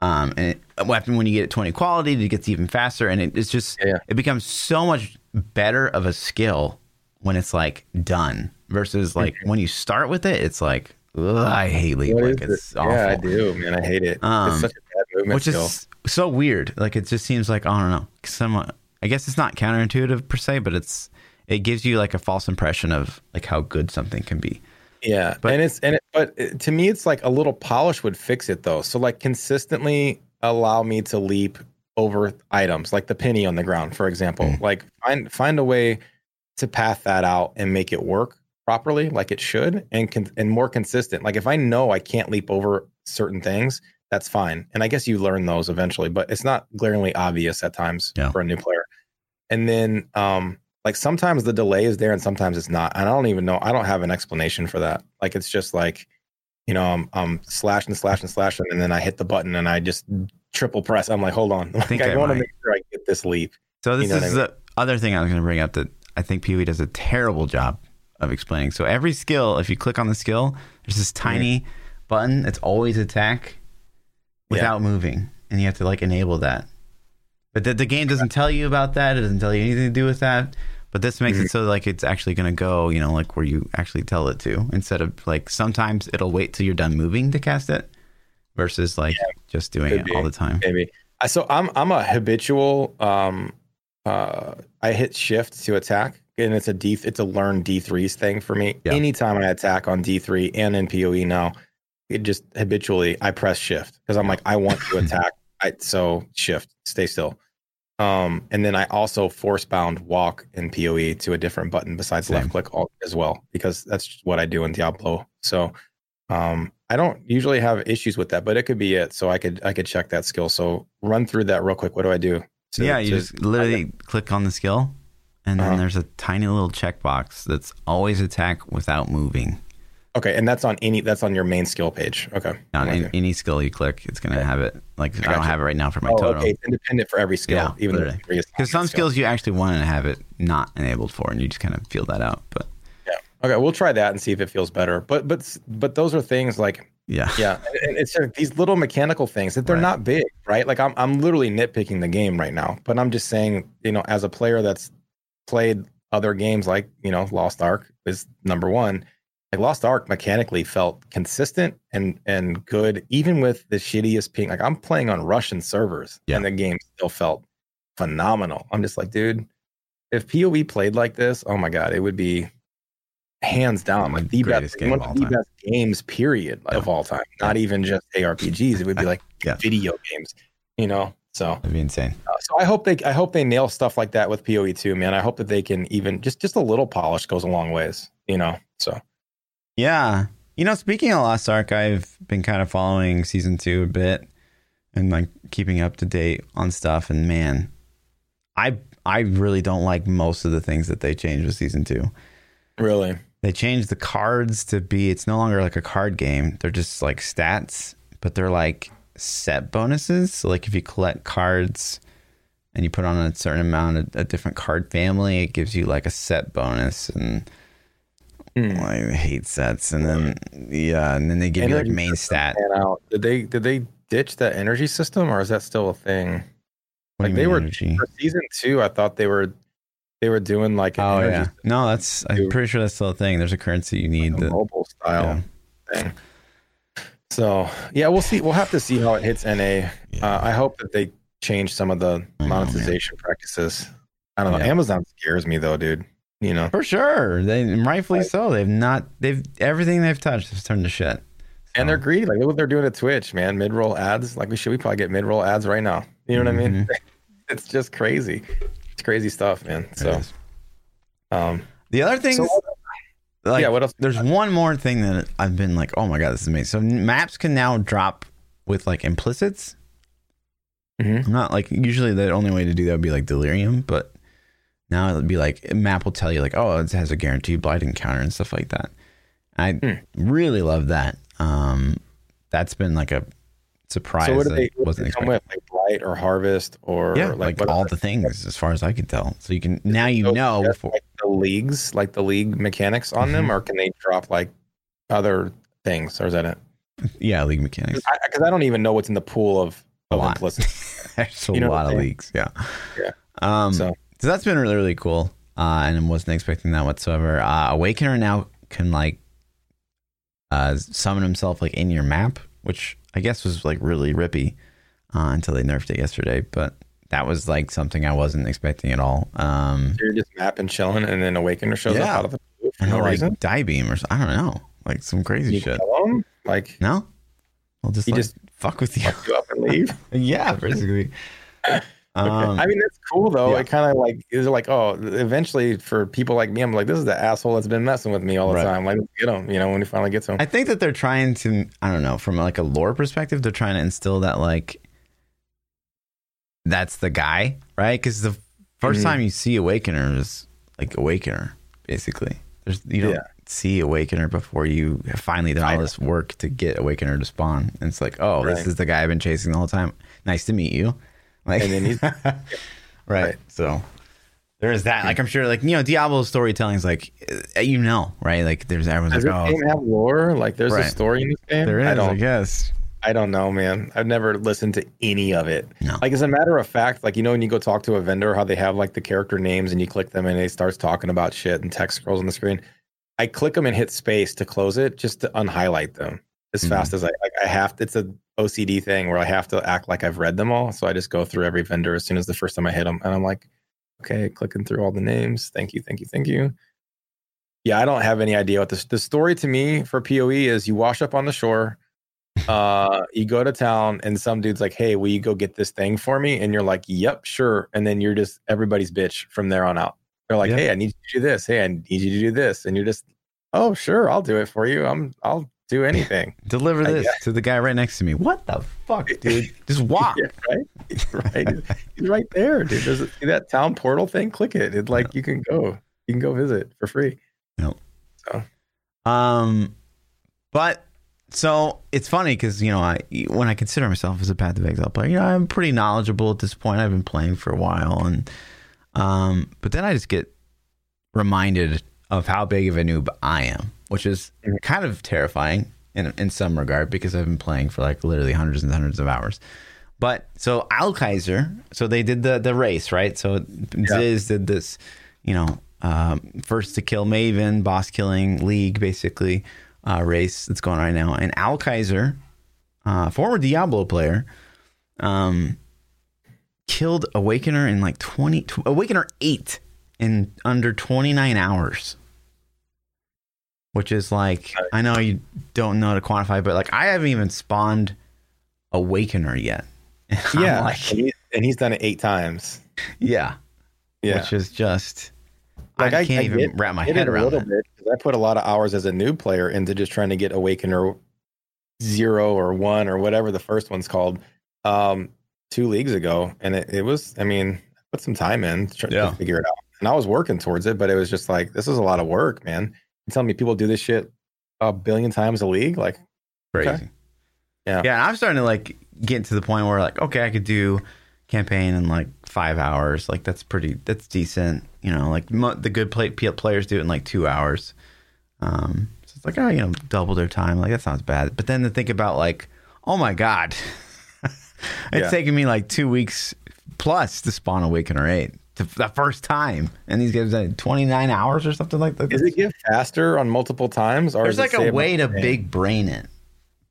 Um, and it, weapon when you get it 20 quality, it gets even faster, and it, it's just Yeah, yeah. it becomes so much better of a skill when it's like done versus like when you start with it, it's like ugh, I hate leap, What like it's it? awful, Yeah, I do, man. I hate it. Um, it's such a bad movement which skill. is so weird. Like it just seems like I don't know, somewhat. I guess it's not counterintuitive per se, but it's it gives you like a false impression of like how good something can be. Yeah, But- and it's and it, but it- to me, it's like a little polish would fix it though. So like consistently allow me to leap over items like the penny on the ground, for example. Mm. Like find find a way to path that out and make it work properly, like it should, and con- and more consistent. Like if I know I can't leap over certain things, that's fine. And I guess you learn those eventually, but it's not glaringly obvious at times Yeah. for a new player. And then um like sometimes the delay is there and sometimes it's not. And I don't even know. I don't have an explanation for that. Like it's just like, you know, I'm I'm slashing, slashing, slashing, and then I hit the button and I just triple press. I'm like, hold on. Like, think I, I want to make sure I get this leap. So this know what is I mean? the other thing I was going to bring up that I think PoE does a terrible job of explaining. So every skill, if you click on the skill, there's this tiny button that's always attack without moving, and you have to like enable that. But the, the game doesn't tell you about that. It doesn't tell you anything to do with that. But this makes Mm-hmm. it so like it's actually going to go, you know, like where you actually tell it to, instead of like sometimes it'll wait till you're done moving to cast it, versus like just doing it be. all the time. Maybe. So I'm I'm a habitual um uh I hit shift to attack and it's a D it's a learn D3s thing for me. Yeah. Anytime I attack on D3 and in PoE now, it just habitually I press shift because I'm like I want to attack. I so shift, stay still. Um and then I also force bound walk in PoE to a different button besides Same. left click alt as well because that's what I do in Diablo. So um, I don't usually have issues with that, but it could be it. So I could I could check that skill. So run through that real quick. What do I do? to- yeah, you to- just literally click on the skill, and then Uh-huh. there's a tiny little checkbox that's always attack without moving. Okay, and that's on any that's on your main skill page. Okay. Now, Okay. any skill you click, it's gonna have it. Like I, don't gotcha. have it right now for my oh, totem. okay, it's independent for every skill, Yeah, even though literally. Because some skills you actually want to have it not enabled for, and you just kind of feel that out. But yeah, Okay, we'll try that and see if it feels better. But but but those are things like yeah, yeah, and it's sort of these little mechanical things that they're Right. not big, right? Like I'm I'm literally nitpicking the game right now, but I'm just saying, you know, as a player that's played other games like you know Lost Ark is number one. Like Lost Ark mechanically felt consistent and and good, even with the shittiest ping. Like I'm playing on Russian servers, Yeah. and the game still felt phenomenal. I'm just like, dude, if PoE played like this, oh my god, it would be hands down like the Greatest best game one of all of the time. best games period of all time not even just arpgs it would be like Yeah. video games you know so it'd be insane. uh, so i hope they i hope they nail stuff like that with poe 2 man i hope that they can even just just a little polish goes a long ways you know so Yeah. You know, speaking of Lost Ark, I've been kind of following season two a bit and like keeping up to date on stuff. And man, I I really don't like most of the things that they changed with season two. really They changed the cards to be it's no longer like a card game. They're just like stats, but they're like set bonuses. So like if you collect cards and you put on a certain amount of a different card family, it gives you like a set bonus and I hate sets, and then yeah, and then they give you like main stat. did they did they ditch that energy system or is that still a thing like they were energy? for season two i thought they were they were doing like an Oh energy yeah, no, that's I'm pretty sure that's still a thing. There's a currency you need a that. mobile style Yeah. thing. So yeah, we'll see. We'll have to see how it hits NA. Yeah. Uh, I hope that they change some of the I know, monetization practices. I don't know. Yeah. Amazon scares me though, dude. You know, For sure. They rightfully so. They've not they've everything they've touched has turned to shit. and they're greedy. Like look what they're doing at Twitch, man. Mid roll ads. Like we should we probably get mid roll ads right now. You know what I mean? it's just crazy. It's crazy stuff, man. So, um, the other thing so like, yeah. What else? there's one more thing that I've been like, oh my god, this is amazing. So maps can now drop with like implicits. Mhm. Not like usually the only way to do that would be like delirium, but now it would be like map will tell you like, oh, it has a guaranteed blight encounter and stuff like that. I Hmm. really love that. Um, that's been like a surprise. So what do they, I what they come with? Like blight or harvest or Yeah, like, like, all the things as far as I can tell. So you can now you know before. like the leagues, like the league mechanics on Mm-hmm. them, or can they drop like other things, or is that it? Yeah, league mechanics. Because I, don't even know what's in the pool of, A lot. There's a You know lot of leaks. Yeah. Yeah. Um, so. So that's been really really cool. Uh, and I wasn't expecting that whatsoever. Uh, Awakener now can like uh, summon himself like in your map, which I guess was like really rippy uh, until they nerfed it yesterday. But that was like something I wasn't expecting at all. Um, you're just mapping, chilling, and then Awakener shows Yeah. up out of the blue for and no like reason. die beam or I don't know, like some crazy You shit. like No, I'll just He like, just- fuck with you. fuck you up and leave. yeah, basically. Okay. Um, I mean, that's cool though. yeah. It kind of like is like, oh, eventually for people like me, I'm like, this is the asshole that's been messing with me all the Right. time. Like, get him. You know, when he finally gets him. I think that they're trying to, I don't know, from like a lore perspective, they're trying to instill that like that's the guy, right? Because the 1st Mhm. time you see Awakener is like Awakener, basically. There's you don't Yeah. see Awakener before you have finally done all this work to get Awakener to spawn. And it's like, oh, this is the guy I've been chasing the whole time. Nice to meet you. Like, And then he's- right. Right. So there is that. Like I'm sure, like you know, Diablo's storytelling is like, uh, you know, right? Like there's everyone's Does like, this oh, game have lore? Like, there's Right. a story in this game. there is, I I, don't. guess. I don't know, man. I've never listened to any of it. No. Like as a matter of fact, like you know when you go talk to a vendor, how they have like the character names and you click them and it starts talking about shit and text scrolls on the screen. I click them and hit space to close it just to unhighlight them as Mhm. fast as I like. I have To, it's a OCD thing where I have to act like I've read them all. So I just go through every vendor as soon as the first time I hit them, and I'm like, okay, clicking through all the names. Thank you, thank you, thank you. Yeah, I don't have any idea what this. The story to me for POE is you wash up on the shore uh you go to town and some dude's like hey will you go get this thing for me and you're like yep sure and then you're just everybody's bitch from there on out they're like Yeah. hey i need you to do this hey i need you to do this and you're just oh sure i'll do it for you i'm i'll do anything. Deliver this to the guy right next to me. What the fuck, dude? Just walk. yeah, right? Right. He's right there dude. Does it see that town portal thing? Click it. It like you can go. You can go visit for free. Um, but so it's funny because you know I when I consider myself as a Path of Exile player, you know I'm pretty knowledgeable at this point. I've been playing for a while, and um, but then I just get reminded of how big of a noob I am, which is Mhm. kind of terrifying in in some regard because I've been playing for like literally hundreds and hundreds of hours. But so Alkaizer, so they did the the race, right? So Ziz did this, you know, um, first to kill Maven, boss killing league, basically uh, race that's going on right now. And Alkaizer, uh, former Diablo player, um, killed Awakener in like twenty tw- Awakener eight in under twenty nine hours. Which is like I know you don't know how to quantify, but like I haven't even spawned Awakener yet. I'm yeah like, and, he, and he's done it eight times yeah, yeah which is just Like, I I- can't I even get- wrap my head it a around little it. bit I put a lot of hours as a new player into just trying to get Awakener zero or one or whatever the first one's called um, two leagues ago, and it, it was. I mean, I put some time in to, try- Yeah. to figure it out, and I was working towards it, but it was just like this is a lot of work, man. You tell me people do this shit a billion times a league, like Crazy. Okay. Yeah. Yeah, I'm starting to like get to the point where like, okay, I could do campaign in like five hours. Like that's pretty, that's decent. You know, like mo- the good play- players do it in like two hours. Um, so it's like, oh, you know, double their time. Like that sounds bad. But then to think about like, oh my god, it's Yeah. taking me like two weeks plus to spawn a Awakener eight to the first time, and these guys had 29 hours or something like that. does it get faster on multiple times, or There's like a way to same? big brain it,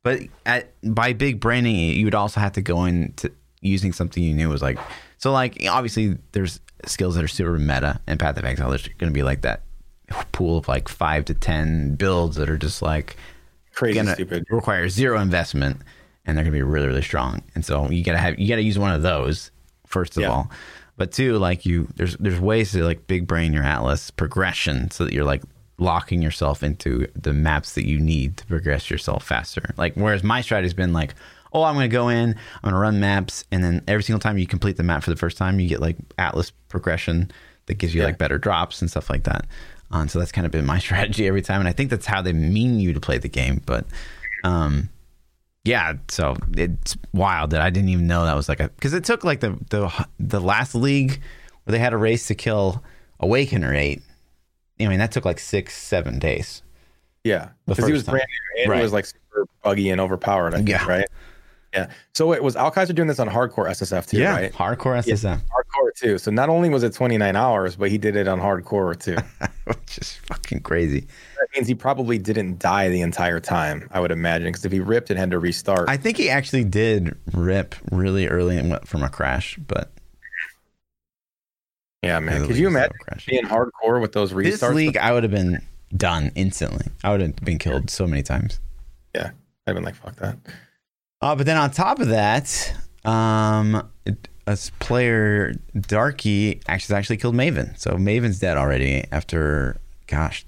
but at by big braining it, you would also have to go into using something you knew was like So like obviously there's skills that are super meta and Path of Exile. There's going to be like that pool of like five to ten builds that are just like Crazy gonna stupid. require zero investment and they're gonna be really really strong. And so you gotta have you gotta use one of those first of Yeah. all. But two, like you, there's there's ways to like big brain your atlas progression so that you're like locking yourself into the maps that you need to progress yourself faster. Like whereas my strategy's been like, oh, I'm gonna go in, I'm gonna run maps, and then every single time you complete the map for the first time, you get like atlas progression that gives you Yeah. like better drops and stuff like that. Um, so that's kind of been my strategy every time, and I think that's how they mean you to play the game. But um, yeah, so it's wild that I didn't even know that was like a because it took like the the the last league where they had a race to kill Awakener eight. I mean that took like six seven days. Yeah, because he was time. brand new. and Right. It was like super buggy and overpowered. I think, Yeah. right. Yeah. So it was Alkaizer doing this on hardcore SSF too? Right. Yeah, hardcore SSM, Hardcore too. So not only was it 29 hours, but he did it on hardcore too. which is fucking crazy. that means he probably didn't die the entire time. I would imagine because if he ripped and had to restart, I think he actually did rip really early and went from a crash, but yeah, man. Could you imagine being hardcore with those restarts? This league, I would have been done instantly. I would have been killed so many times. Yeah, I've been like, fuck that. Uh, but then on top of that, um, it- a player Darky actually actually killed Maven. So Maven's dead already after, gosh,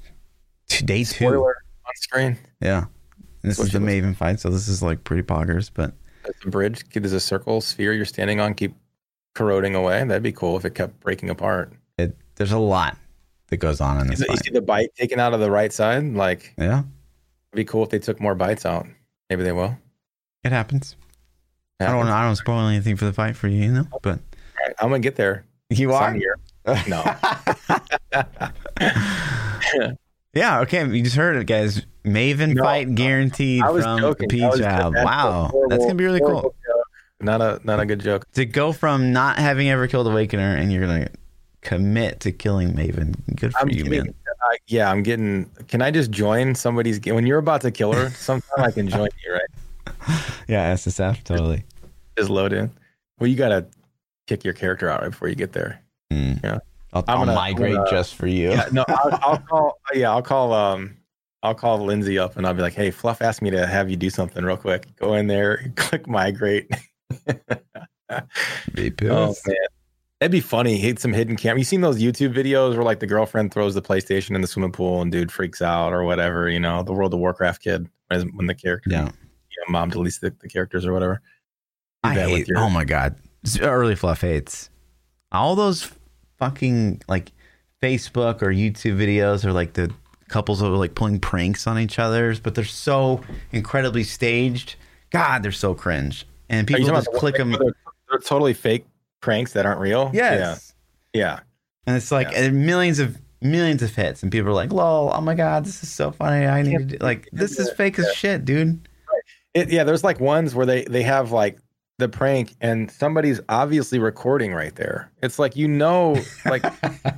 t- day two. Spoiler on screen. Yeah, and this What is the Maven fight. So this is like pretty poggers, but It's a bridge. There's a circle sphere you're standing on. Keep corroding away. That'd be cool if it kept breaking apart. it there's a lot that goes on in this you see the bite taken out of the right side? Like, Yeah, it'd be cool if they took more bites out. Maybe they will. it happens. I don't I don't spoil anything for the fight for you, you know. But right, I'm gonna get there. you are. year. No. yeah, okay. You just heard it, guys. Maven No, fight guaranteed from joking. the P. Child. Wow, horrible- that's gonna be really cool. joke. Not a not a good joke. to go from not having ever killed Awakener and you're gonna commit to killing Maven. Good for I'm you, getting, man. uh, yeah, I'm getting. Can I just join somebody's when you're about to kill her? Sometime I can join you, right? Yeah, SSF totally. Just load in. Well, you gotta kick your character out right before you get there. Mm. Yeah. I'll, I'm I'll gonna- migrate gonna- just for you. Yeah, no, I'll, I'll call. Yeah, I'll call. Um, I'll call Lindsay up and I'll be like, "Hey, Fluff asked me to have you do something real quick. Go in there, click migrate." Be Oh man, that'd be funny. Hit some hidden camera. You seen those YouTube videos where like the girlfriend throws the PlayStation in the swimming pool and dude freaks out or whatever. You know, the World of Warcraft kid when when the character, Yeah. You know, mom deletes the, the characters or whatever. Do I hate. your- Oh my god, early fluff hates all those fucking like Facebook or YouTube videos or like the couples that are like pulling pranks on each other's, but they're so incredibly staged. God, they're so cringe, and people just the click them. They're, they're totally fake pranks that aren't real. Yes. Yeah. Yeah. And it's like Yeah. uh, millions of millions of hits, and people are like, "Lol, oh my god, this is so funny. I need to do like this is fake as shit, dude." It, yeah, there's like ones where they they have like the prank and somebody's obviously recording right there. It's like you know, like,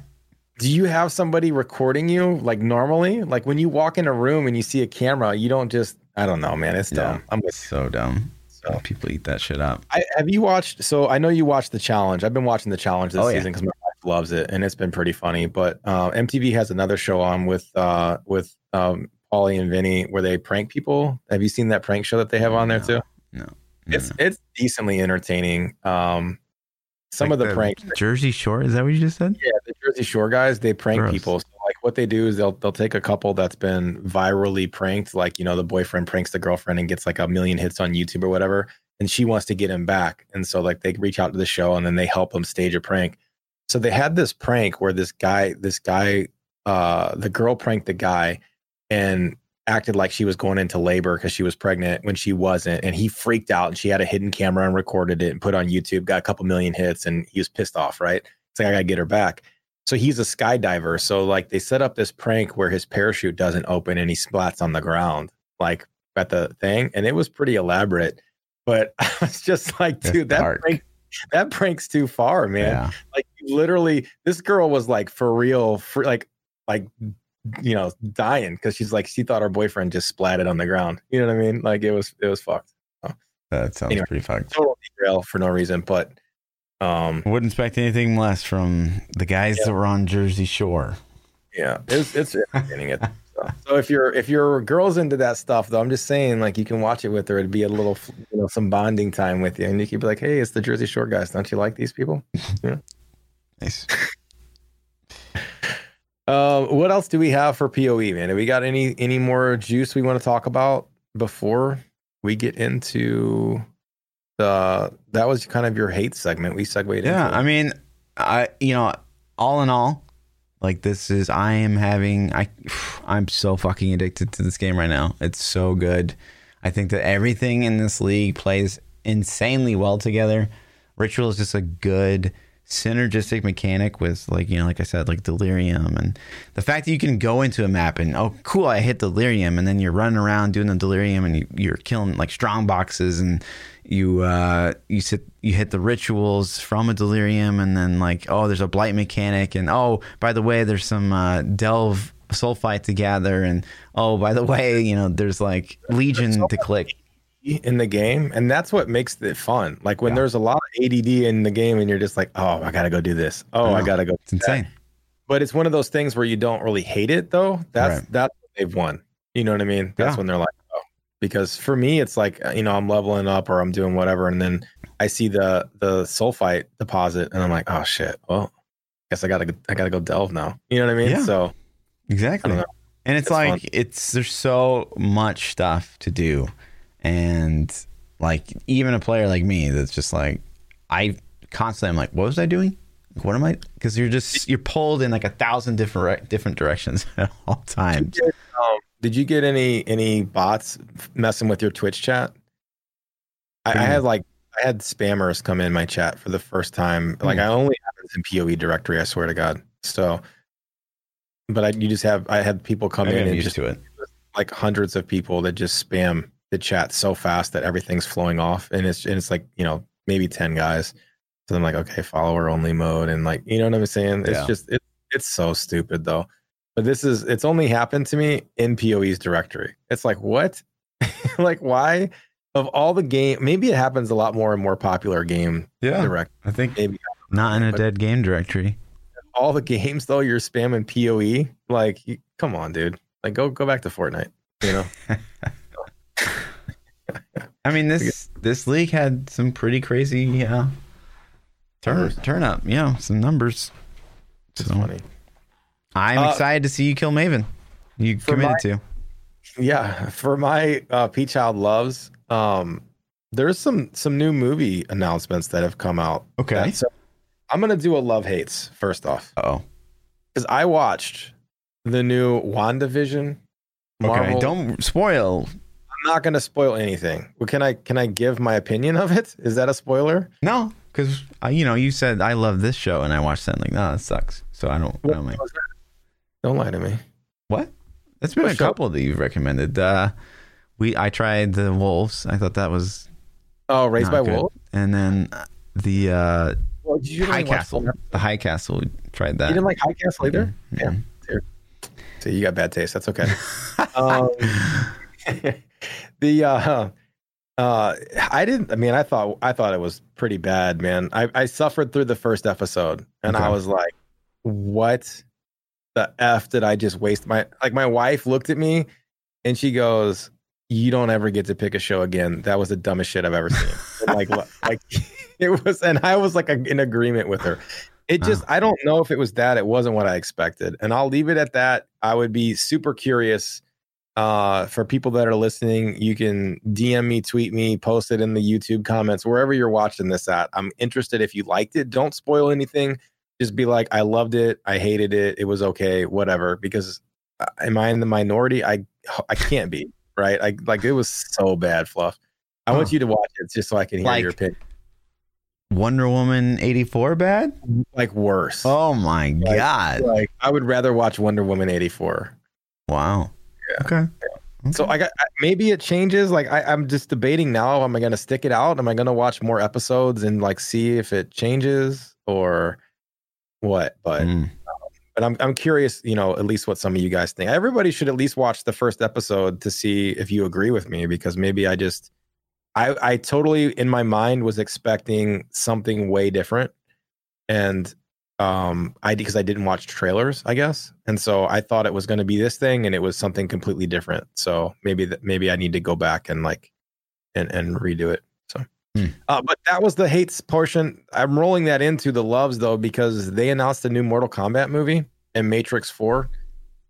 do you have somebody recording you like normally? Like when you walk in a room and you see a camera, you don't just I don't know, man. It's Yeah. dumb. I'm with so dumb. so. People eat that shit up. I, have you watched? So I know you watched the challenge. I've been watching the challenge this Oh, yeah. season because my wife loves it, and it's been pretty funny. But uh, MTV has another show on with uh, with um, Paulie and Vinny where they prank people. Have you seen that prank show that they have on there No. too? No, It's no. it's decently entertaining. Um, some Like of the, pranks, Jersey Shore. Is that what you just said? yeah, the Jersey Shore guys, they prank Gross. people. So like what they do is they'll they'll take a couple that's been virally pranked, like you know the boyfriend pranks the girlfriend and gets like a million hits on YouTube or whatever, and she wants to get him back, and so like they reach out to the show and then they help him stage a prank. So they had this prank where this guy, this guy, uh, the girl pranked the guy and acted like she was going into labor because she was pregnant when she wasn't, and he freaked out and she had a hidden camera and recorded it and put it on YouTube, got a couple million hits, and he was pissed off, right? It's like I gotta get her back. So he's a skydiver. So like they set up this prank where his parachute doesn't open and he splats on the ground, like at the thing, and it was pretty elaborate. But I was just like, That's dude, that prank, that prank's too far, man. Yeah. Like literally, this girl was like for real, for like, like, you know, dying because she's like she thought her boyfriend just splatted on the ground. You know what I mean? Like it was, it was fucked. That sounds Anyway. pretty fucked. Total derail for no reason, but Um, Wouldn't expect anything less from the guys Yeah. that were on Jersey Shore. yeah, it's it's entertaining it. So, so if your if your girl's into that stuff, though, I'm just saying, like you can watch it with her. It'd be a little, you know, some bonding time with you, and you could be like, "Hey, it's the Jersey Shore guys. Don't you like these people?" Yeah. Nice. Um, what else do we have for Poe, man? Have we got any any more juice we want to talk about before we get into the? That was kind of your hate segment. We segued in. Yeah. I mean, I you know, all in all, like this is I am having I I'm so fucking addicted to this game right now. It's so good. I think that everything in this league plays insanely well together. Ritual is just a good synergistic mechanic with like you know like I said like delirium and the fact that you can go into a map and oh cool I hit delirium and then you're running around doing the delirium and you, you're killing like strong boxes and you uh you sit you hit the rituals from a delirium and then like oh there's a blight mechanic and oh by the way there's some uh delve sulfite to gather and oh by the way you know there's like legion to click in the game, and that's what makes it fun. Like when Yeah. there's a lot of ADD in the game, and you're just like, "Oh, I gotta go do this. Oh, I I, gotta go." it's insane But it's one of those things where you don't really hate it, though. That's Right. that's what they've won. You know what I mean? That's Yeah. when they're like, "Oh," because for me, it's like uh, you know, I'm leveling up or I'm doing whatever, and then I see the the sulfite deposit, and I'm like, "Oh shit! Well, guess I gotta I gotta go delve now." You know what I mean? Yeah. So Exactly. And it's, It's like fun. it's there's so much stuff to do. And like even a player like me that's just like I constantly I'm like, what was I doing? Like, what am I because you're just you're pulled in like a thousand different different directions at all times. Um, did you get any any bots messing with your Twitch chat? I, I had like I had spammers come in my chat for the first time. Like Hmm. I only have this in POE directory. I swear to God. So, but I you just have I had people come I in and used just to it. like hundreds of people that just spam the chat so fast that everything's flowing off, and it's and it's like you know maybe ten guys. So I'm like, okay, follower only mode, and like you know what I'm saying. It's Yeah. just it, it's so stupid though. But this is it's only happened to me in PoE's directory. It's like what, like why? Of all the game, maybe it happens a lot more in more popular game Yeah. direct. I think Maybe not in a But- dead game directory. all the games though you're spamming PoE. Like, you- come on, dude. Like, go go back to Fortnite. You know. I mean this this league had some pretty crazy uh turn turn up. Yeah, some numbers. It's So funny. I'm Uh, excited to see you kill Maven. You committed my- to. Yeah, for my uh, P Child loves, um, there's some some new movie announcements that have come out. Okay. so I'm gonna do a love hates first off Oh. because I watched the new WandaVision. Okay. Don't spoil Not gonna spoil anything. Well, can I can I give my opinion of it? Is that a spoiler? No, because uh, you know you said I love this show and I watched that. And like, no, that sucks. So I don't. I don't like. Don't lie to me. What? That's been What a show? couple that you've recommended. Uh, we I tried the Wolves. I thought that was Oh, Raised by good. Wolves. and then the uh, Well, High Castle. The High Castle. We tried that. You didn't like High Castle either. Mhm. Yeah. So you got bad taste. That's okay. um, the uh, uh, I didn't. I mean, I thought I thought it was pretty bad, man. I I suffered through the first episode, and I was like, "What the f did I just waste my?" Like my wife looked at me, and she goes. You don't ever get to pick a show again. That was the dumbest shit I've ever seen. And like, like it was, and I was like in agreement with her. It just, I don't know if it was that. It wasn't what I expected. And I'll leave it at that. I would be super curious uh, for people that are listening. You can DM me, tweet me, post it in the YouTube comments, wherever you're watching this at. I'm interested if you liked it. Don't spoil anything. Just be like, I loved it. I hated it. It was okay, whatever. Because uh, am I in the minority? I, I can't be, right? I like it was so bad, Fluff. I want you to watch it just so I can hear Like- your opinion. Wonder Woman eighty four bad. Like worse. Oh my Like- god! Like I would rather watch Wonder Woman 84. Wow. Yeah. Okay. So I got maybe it changes. Like I, I'm just debating now. Am I going to stick it out? Am I going to watch more episodes and like see if it changes or what? But Mm. but I'm I'm curious. You know, at least what some of you guys think. Everybody should at least watch the first episode to see if you agree with me because maybe I just I I totally in my mind was expecting something way different and um I because I didn't watch trailers, I guess. And so I thought it was going to be this thing and it was something completely different. So maybe that maybe I need to go back and like and and redo it. So Hmm. uh, but that was the hates portion. I'm rolling that into the loves though because they announced a new Mortal Kombat movie and Matrix 4.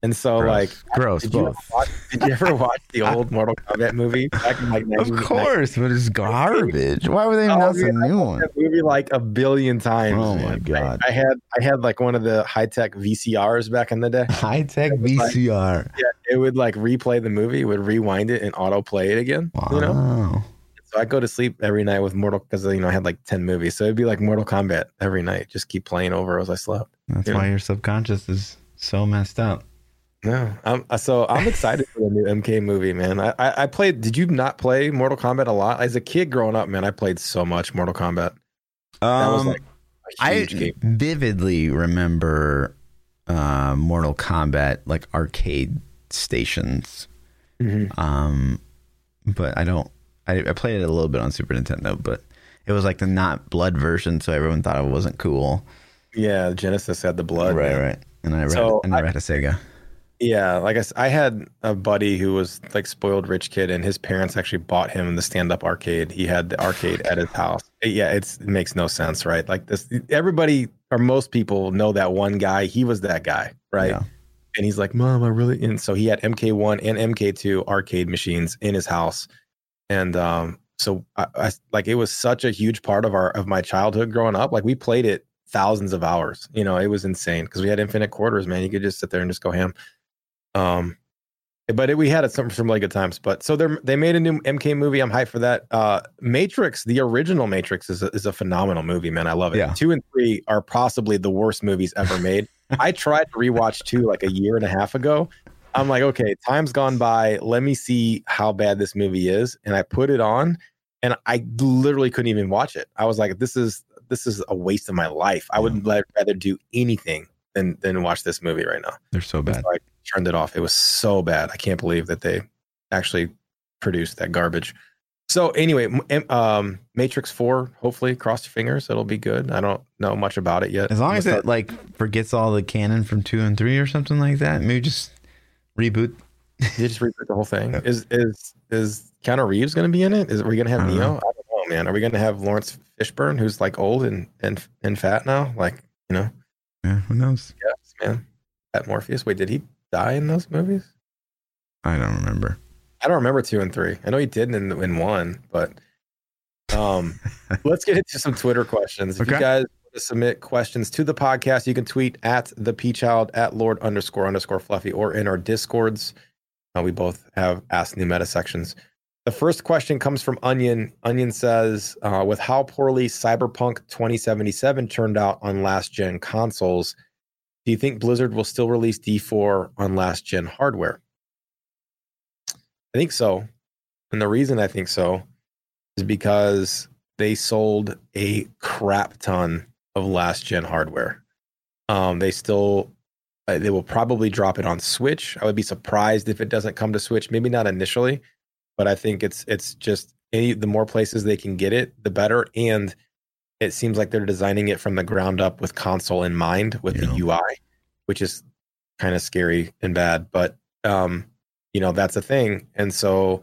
And so Gross. like gross did you, watch, did you ever watch the old Mortal Kombat movie back in like Of course, but it's garbage. Why were they Oh, announce a new one? that movie like a billion times. Oh, my man. I- God. I, had I had like one of the high tech VCRs back in the day. High tech was like- VCR. Yeah, it would like replay the movie, would rewind it and auto play it again. Wow. You know, so I go to sleep every night with Mortal because you know I had like ten movies, so it'd be like Mortal Kombat every night, just keep playing over as I slept. That's Yeah. why your subconscious is so messed up. No, I'm so I'm excited for the new MK movie, man. I, I I played. Did you not play Mortal Kombat a lot as a kid growing up? Man, I played so much Mortal Kombat. Um, like I game. vividly remember uh, Mortal Kombat like arcade stations. Mhm. Um, but I don't. I, I played it a little bit on Super Nintendo, but it was like the not blood version, so everyone thought it wasn't cool. Yeah, Genesis had the blood. right, man. right. And I never, So had, I never had a Sega. Yeah, like I, I had a buddy who was like spoiled rich kid, and his parents actually bought him the stand up arcade. He had the arcade at his house. Yeah, it's it makes no sense, right? Like this, everybody or most people know that one guy. He was that guy, right? Yeah. And he's like, "Mom, I really." And so he had MK1 and MK2 arcade machines in his house, and um, so I, I like it was such a huge part of our of my childhood growing up. Like we played it thousands of hours. You know, it was insane because we had infinite quarters. Man, you could just sit there and just go ham. Um, but it, we had it some some really good times. But so they they made a new MK movie. I'm hyped for that. Uh, Matrix, the original Matrix, is a, is a phenomenal movie, man. I love it. Yeah. Two and three are possibly the worst movies ever made. I tried to rewatch two like a year and a half ago. I'm like, okay, time's gone by. Let me see how bad this movie is, and I put it on, and I literally couldn't even watch it. I was like, this is this is a waste of my life. I would rather do anything than than watch this movie right now. They're so bad. Turned it off. It was so bad. I can't believe that they actually produced that garbage. So anyway, um, Matrix Four. Hopefully, cross your fingers. It'll be good. I don't know much about it yet. As long as it like forgets all the canon from two and three or something like that, maybe just reboot. you just reboot the whole thing. Is is is Keanu Reeves going to be in it? Is are we going to have I Neo? know. I don't know, man. Are we going to have Laurence Fishburne, who's like old and and and fat now? Like you know, Yeah, who knows? yes, man. That Morpheus. Wait, did he die in those movies? I don't remember. I don't remember two and three. I know he did in in one, but um, let's get into some Twitter questions. If you guys want to submit questions to the podcast, you can tweet at the P Child at Lord underscore underscore Fluffy or in our discords. Uh, we both have Ask New Meta sections. The first question comes from Onion. Onion says, uh, with how poorly Cyberpunk 2077 turned out on last gen consoles, do you think Blizzard will still release D4 on last gen hardware? I think so. And the reason I think so is because they sold a crap ton of last gen hardware. Um, they still, uh, they will probably drop it on Switch. I would be surprised if it doesn't come to Switch. Maybe not initially, but I think it's it's just any the more places they can get it, the better. And it seems like they're designing it from the ground up with console in mind with Yeah. the UI, which is kind of scary and bad. But um, you know that's a thing, and so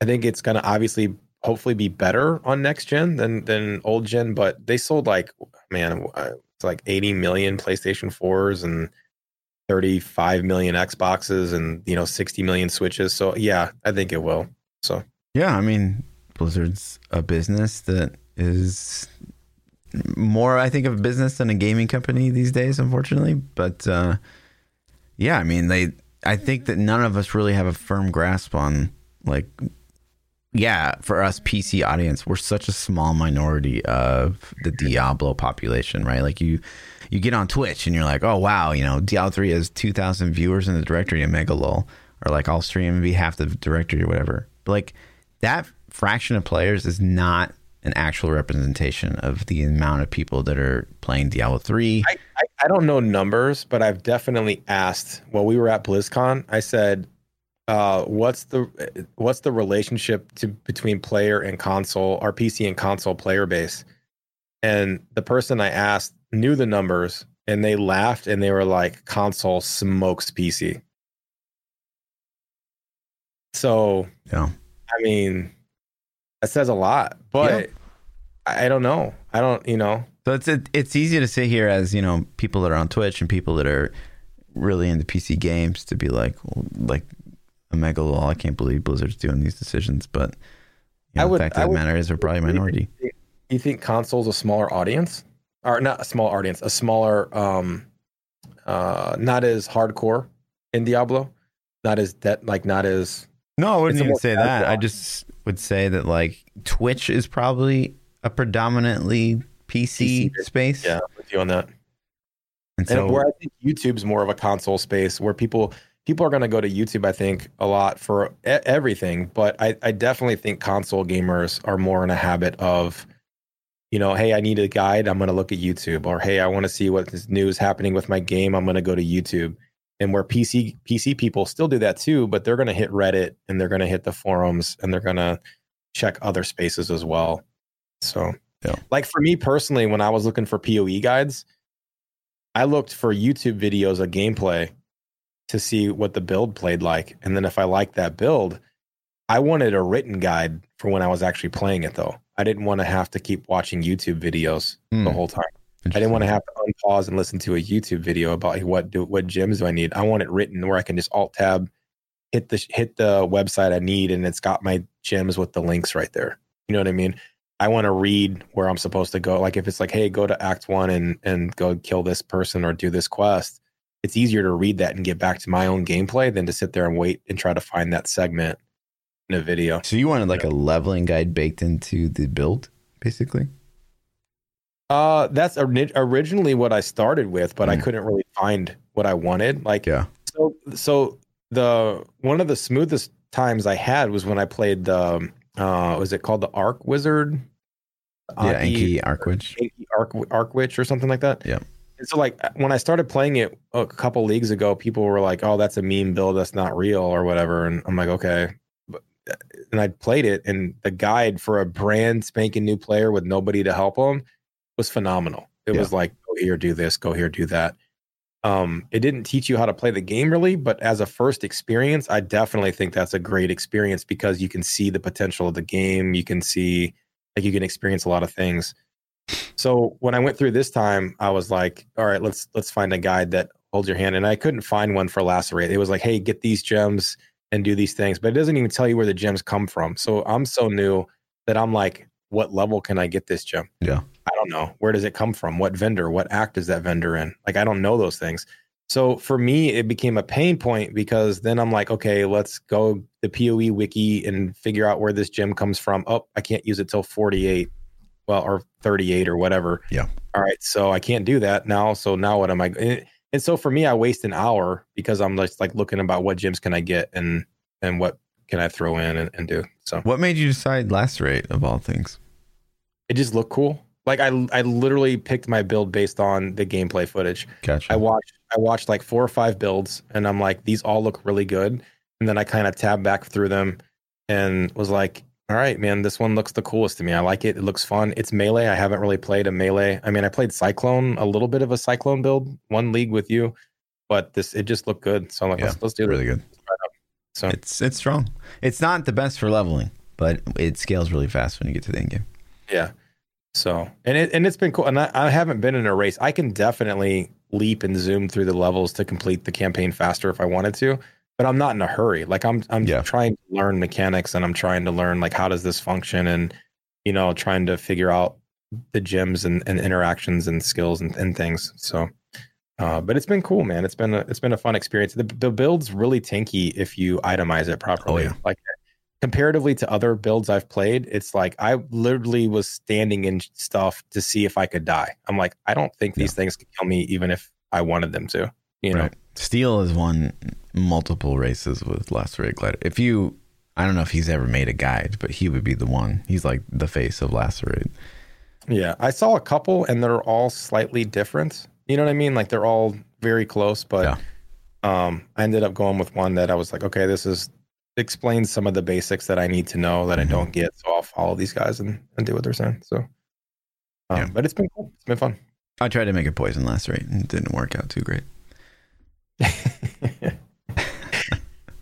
I think it's going to obviously hopefully be better on next gen than than old gen. But they sold like man, uh, it's like 80 million PlayStation 4s and 35 million Xboxes and you know 60 million Switches. So yeah, I think it will. So Yeah, I mean, Blizzard's a business that is more, I think, of business than a gaming company these days, unfortunately. But uh, yeah, I mean, they. I think that none of us really have a firm grasp on like. Yeah, for us PC audience, we're such a small minority of the Diablo population, right? Like you, you get on Twitch and you're like, oh wow, you know, Diablo three has two thousand viewers in the directory of Megalol, or like I'll stream and be half the directory or whatever. But like that fraction of players is not an actual representation of the amount of people that are playing Diablo three. I, I, I don't know numbers, but I've definitely asked. While we were at BlizzCon, I said, uh, "What's the what's the relationship to between player and console, our PC and console player base?" And the person I asked knew the numbers and they laughed and they were like, console smokes PC. So, Yeah. I mean, that says a lot, but Yeah. I don't know. I don't, you know, So it's it, it's easy to sit here as you know people that are on Twitch and people that are really into PC games to be like well, like a megalol. I can't believe Blizzard's doing these decisions, but you know, would- the fact I of the would- matter is they're probably a minority. you think console's a smaller audience or not a small audience, a smaller, um, uh, not as hardcore in Diablo, not as that, like not as No, I wouldn't even say that. casual I just would say that like Twitch is probably a predominantly PC, PC. space. yeah with you on that. and so and where I think YouTube's more of a console space where people people are going to go to YouTube. I think a lot for e- everything, but I, I definitely think console gamers are more in a habit of, you know, hey, I need a guide. I'm going to look at YouTube, or hey, I want to see what is news happening with my game. I'm going to go to YouTube. And where PC PC people still do that too, but they're going to hit Reddit and they're going to hit the forums and they're going to check other spaces as well. So, Yeah. like for me personally, when I was looking for PoE guides, I looked for YouTube videos of gameplay to see what the build played like. And then if I liked that build, I wanted a written guide for when I was actually playing it though. I didn't want to have to keep watching YouTube videos Hmm, the whole time. I didn't want to have to unpause and listen to a YouTube video about what do what gems do I need. I want it written where I can just alt tab, hit the hit the website I need, and it's got my gems with the links right there. You know what I mean? I want to read where I'm supposed to go. Like if it's like, hey, go to Act One and and go kill this person or do this quest. It's easier to read that and get back to my own gameplay than to sit there and wait and try to find that segment in a video. So you wanted like a leveling guide baked into the build, basically. Uh, that's ori- originally what I started with, but I Mm. couldn't really find what I wanted. Like, Yeah. so, so the one of the smoothest times I had was when I played the, uh, was it called the Arc Wizard? Yeah, Anki- Anki Arkwitch. Anki Arc Arc Witch or something like that. Yeah. And so, like, when I started playing it a couple leagues ago, people were like, "Oh, that's a meme build. That's not real or whatever." And I'm like, "Okay." And I played it, and the guide for a brand spanking new player with nobody to help them was phenomenal. It Yeah. was like, "Go here, do this. Go here, do that." Um, it didn't teach you how to play the game really, but as a first experience, I definitely think that's a great experience because you can see the potential of the game. You can see, like, you can experience a lot of things. So when I went through this time, I was like, all right, let's let's find a guide that holds your hand. And I couldn't find one for lacerate. It was like, hey, get these gems and do these things, but it doesn't even tell you where the gems come from. So I'm so new that I'm like, what level can I get this gem? Yeah. I don't know. Where does it come from? What vendor? What act is that vendor in? Like I don't know those things. So for me, it became a pain point because then I'm like, okay, let's go the PoE wiki and figure out where this gem comes from. Oh, I can't use it till 48 well or 38 or whatever Yeah. all right so i can't do that now so now what am i and, eh, and so for me i waste an hour because i'm just like looking about what gems can i get and and what can i throw in and, and do so What made you decide lacerate of all things? it just looked cool like i i literally picked my build based on the gameplay footage Gotcha. i watched i watched like four or five builds and i'm like these all look really good and then i kind of tabbed back through them and was like all right, man, this one looks the coolest to me. I like it. It looks fun. It's melee. I haven't really played a melee. I mean, I played Cyclone, a little bit of a Cyclone build, one league with you, but this it just looked good. So I'm like, Yeah, let's, let's do really this. good. So It's it's strong. It's not the best for leveling, but it scales really fast when you get to the end game. yeah. So and it and it's been cool. And I, I haven't been in a race. I can definitely leap and zoom through the levels to complete the campaign faster if I wanted to. But I'm not in a hurry. Like I'm I'm Yeah. trying to learn mechanics and I'm trying to learn like how does this function and you know, trying to figure out the gems and, and interactions and skills and, and things. So uh, but it's been cool, man. It's been a, it's been a fun experience. The, the build's really tanky if you itemize it properly. Oh, yeah. Like comparatively to other builds I've played, it's like I literally was standing in stuff to see if I could die. I'm like, I don't think these things could kill me even if I wanted them to. You know, Right. Steel has won multiple races with Lacerate Glider. If you, I don't know if he's ever made a guide, but he would be the one. He's like the face of Lacerate. yeah. I saw a couple and they're all slightly different. You know what I mean? Like they're all very close, but Yeah. um, I ended up going with one that I was like, okay, this is explains some of the basics that I need to know that Mhm. I don't get. So I'll follow these guys and, and do what they're saying. So, um, Yeah. but it's been cool. It's been fun. I tried to make a poison lacerate and it didn't work out too great.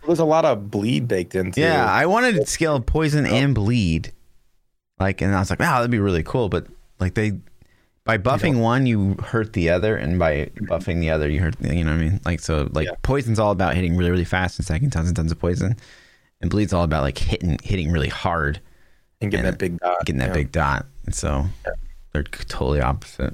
There's a lot of bleed baked into. Yeah, I wanted to scale poison and bleed. Like, and I was like, wow, that'd be really cool. But like, they by buffing one, you hurt the other, and by buffing the other, you hurt. You know what I mean? Like, so like, Yeah. poison's all about hitting really, really fast and stacking tons and tons of poison, and bleed's all about like hitting, hitting really hard, and getting and that big dot. getting that yeah. big dot. And so they're totally opposite.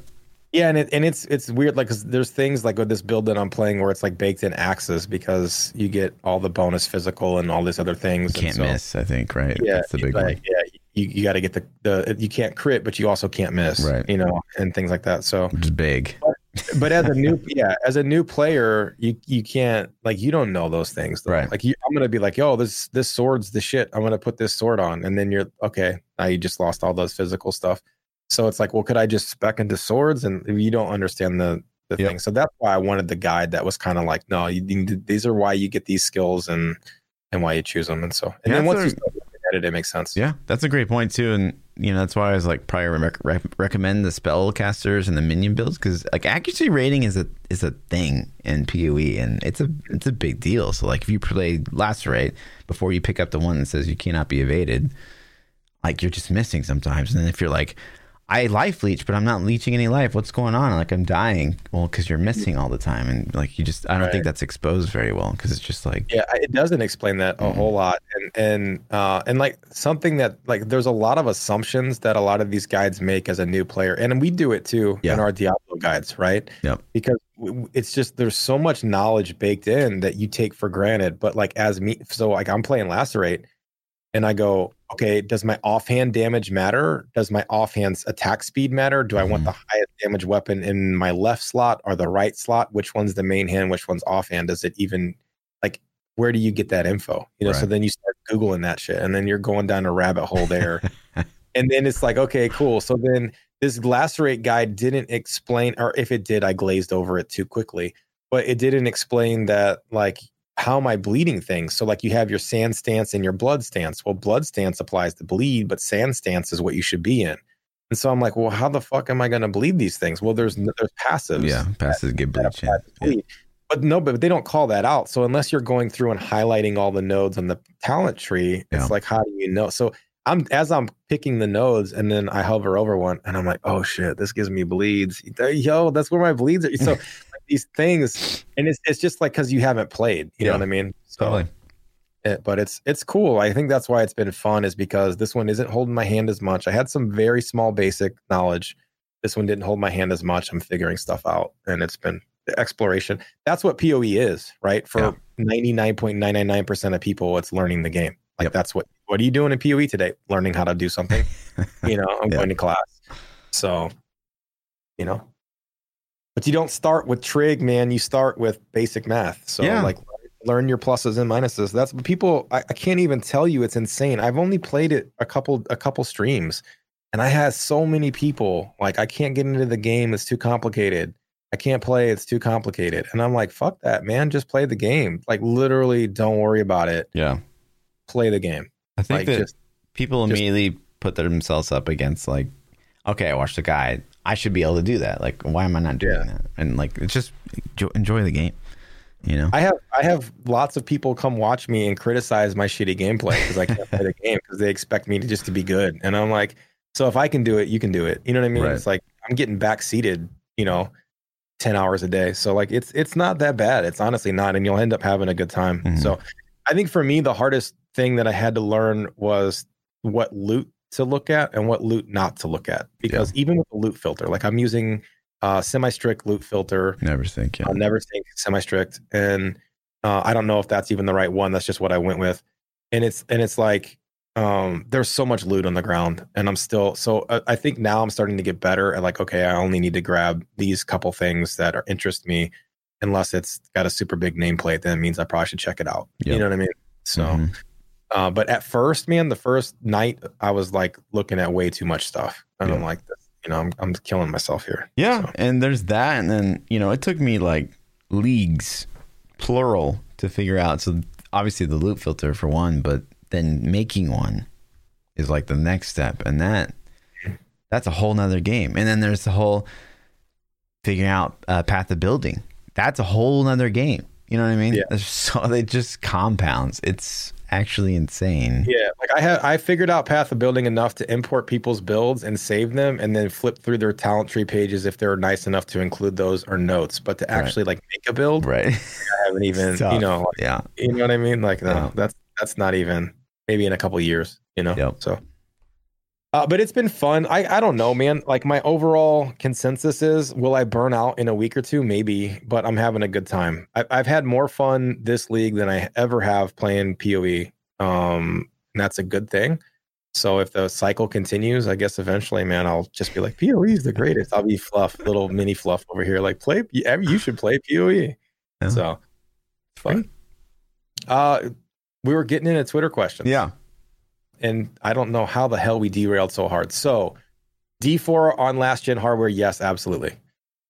Yeah, and it, and it's it's weird. Like 'cause there's things like with this build that I'm playing where it's like baked in axes because you get all the bonus physical and all these other things. and Can't so- miss. I think right. Yeah, That's the big like, one. yeah. You, you got to get the, the you can't crit, but you also can't miss. Right. You know, and things like that. So, is big. but as a new yeah, as a new player, you you can't like you don't know those things. Though. Right. Like you, I'm gonna be like, yo, this this sword's the shit. I'm gonna put this sword on, and then you're okay. Now you just lost all those physical stuff. So it's like, well, could I just spec into swords? And you don't understand the the Yep. thing. So that's why I wanted the guide that was kind of like, no, you, these are why you get these skills and and why you choose them. And so, and Yeah, then once you start it, it makes sense. Yeah, that's a great point too, and you know that's why I was like probably rec- rec- recommend the spell casters and the minion builds because like accuracy rating is a is a thing in Poe and it's a it's a big deal. So like if you play lacerate before you pick up the one that says you cannot be evaded, like you're just missing sometimes. And then if you're like, I life leech, but I'm not leeching any life. What's going on? Like I'm dying. Well, because you're missing all the time, and like you just I don't Right. think that's exposed very well because it's just like Yeah, it doesn't explain that a Mhm. whole lot, and and uh, and like something that like there's a lot of assumptions that a lot of these guides make as a new player, and we do it too Yeah. in our Diablo guides, right? Yep. Because it's just there's so much knowledge baked in that you take for granted, but like as me, so like I'm playing Lacerate, and I go, okay, does my offhand damage matter? Does my offhand's attack speed matter? Do I want Mhm. the highest damage weapon in my left slot or the right slot? Which one's the main hand? Which one's offhand? Does it even like where do you get that info? You know, so then you start Googling that shit and then you're going down a rabbit hole there. and then it's like, okay, cool. So then this lacerate guide didn't explain, or if it did, I glazed over it too quickly, but it didn't explain that like how am I bleeding things? So like you have your sand stance and your blood stance. Well, blood stance applies to bleed, but sand stance is what you should be in. And so I'm like, well, how the fuck am I going to bleed these things? Well, there's there's passives. yeah, passives get that bleach. Yeah. bleed. But no, but they don't call that out. So unless you're going through and highlighting all the nodes on the talent tree, Yeah. it's like how do you know? So I'm as I'm picking the nodes and then I hover over one and I'm like, oh shit, this gives me bleeds. Yo, that's where my bleeds are. So these things, and it's it's just like because you haven't played, you Yeah. know what I mean? So Totally. it, but it's it's cool. I think that's why it's been fun is because this one isn't holding my hand as much. I had some very small basic knowledge. This one didn't hold my hand as much. I'm figuring stuff out, and it's been exploration. That's what Poe is, right? For 99.999 percent of people, it's learning the game. Like Yep. that's what. What are you doing in Poe today? Learning how to do something. you know, I'm Yeah. going to class. So, you know, but you don't start with trig, man. You start with basic math. So, Yeah. like, learn your pluses and minuses. That's people. I, I can't even tell you. It's insane. I've only played it a couple, a couple streams, and I had so many people like, I can't get into the game. It's too complicated. I can't play. It's too complicated. And I'm like, fuck that, man. Just play the game. Like, literally, don't worry about it. Yeah. Play the game. I think Like, that just people just- immediately put themselves up against like, okay, I watched the guide. I should be able to do that. Like, why am I not doing Yeah. that? And like, it's just enjoy, the game. You know? I have I have lots of people come watch me and criticize my shitty gameplay because I can't play the game because they expect me to just to be good. And I'm like, so if I can do it, you can do it. You know what I mean? Right. It's like I'm getting back seated, you know, ten hours a day. So like it's it's not that bad. It's honestly not, and you'll end up having a good time. Mhm. So I think for me, the hardest thing that I had to learn was what loot to look at and what loot not to look at. Because even with the loot filter, like I'm using uh semi-strict loot filter Never think. Yeah. I'll never think semi-strict, and uh, I don't know if that's even the right one. That's just what I went with, and it's and it's like um, there's so much loot on the ground, and I'm still so uh, I think now I'm starting to get better at like okay, I only need to grab these couple things that are interest me, unless it's got a super big nameplate. Then it means I probably should check it out. Yep. You know what I mean? So, Mhm. Uh, but at first, man, the first night I was like looking at way too much stuff, and I'm Yeah. like, you know, I'm I'm killing myself here. Yeah, So, and there's that, and then you know, it took me like leagues, plural, to figure out. So obviously the loot filter for one, but then making one is like the next step, and that that's a whole nother game. And then there's the whole figuring out uh, path of building. That's a whole nother game. You know what I mean? Yeah. So they just compounds. It's actually insane. Yeah, like I had I figured out path of building enough to import people's builds and save them, and then flip through their talent tree pages if they're nice enough to include those or notes. But to actually like make a build, Right. I haven't even you know like, yeah. you know what I mean. Like no, Yeah. that's that's not even maybe in a couple years, you know. Yep. So. Uh, but it's been fun. I, I don't know, man. Like my overall consensus is, will I burn out in a week or two? Maybe, but I'm having a good time. I, I've had more fun this league than I ever have playing Poe. Um, and that's a good thing. So if the cycle continues, I guess eventually, man, I'll just be like, Poe is the greatest. I'll be fluff, little mini fluff over here. Like play, you should play Poe. Yeah. So fun. Uh, we were getting into Twitter questions Yeah. And I don't know how the hell we derailed so hard. So D4 on last gen hardware, yes, absolutely.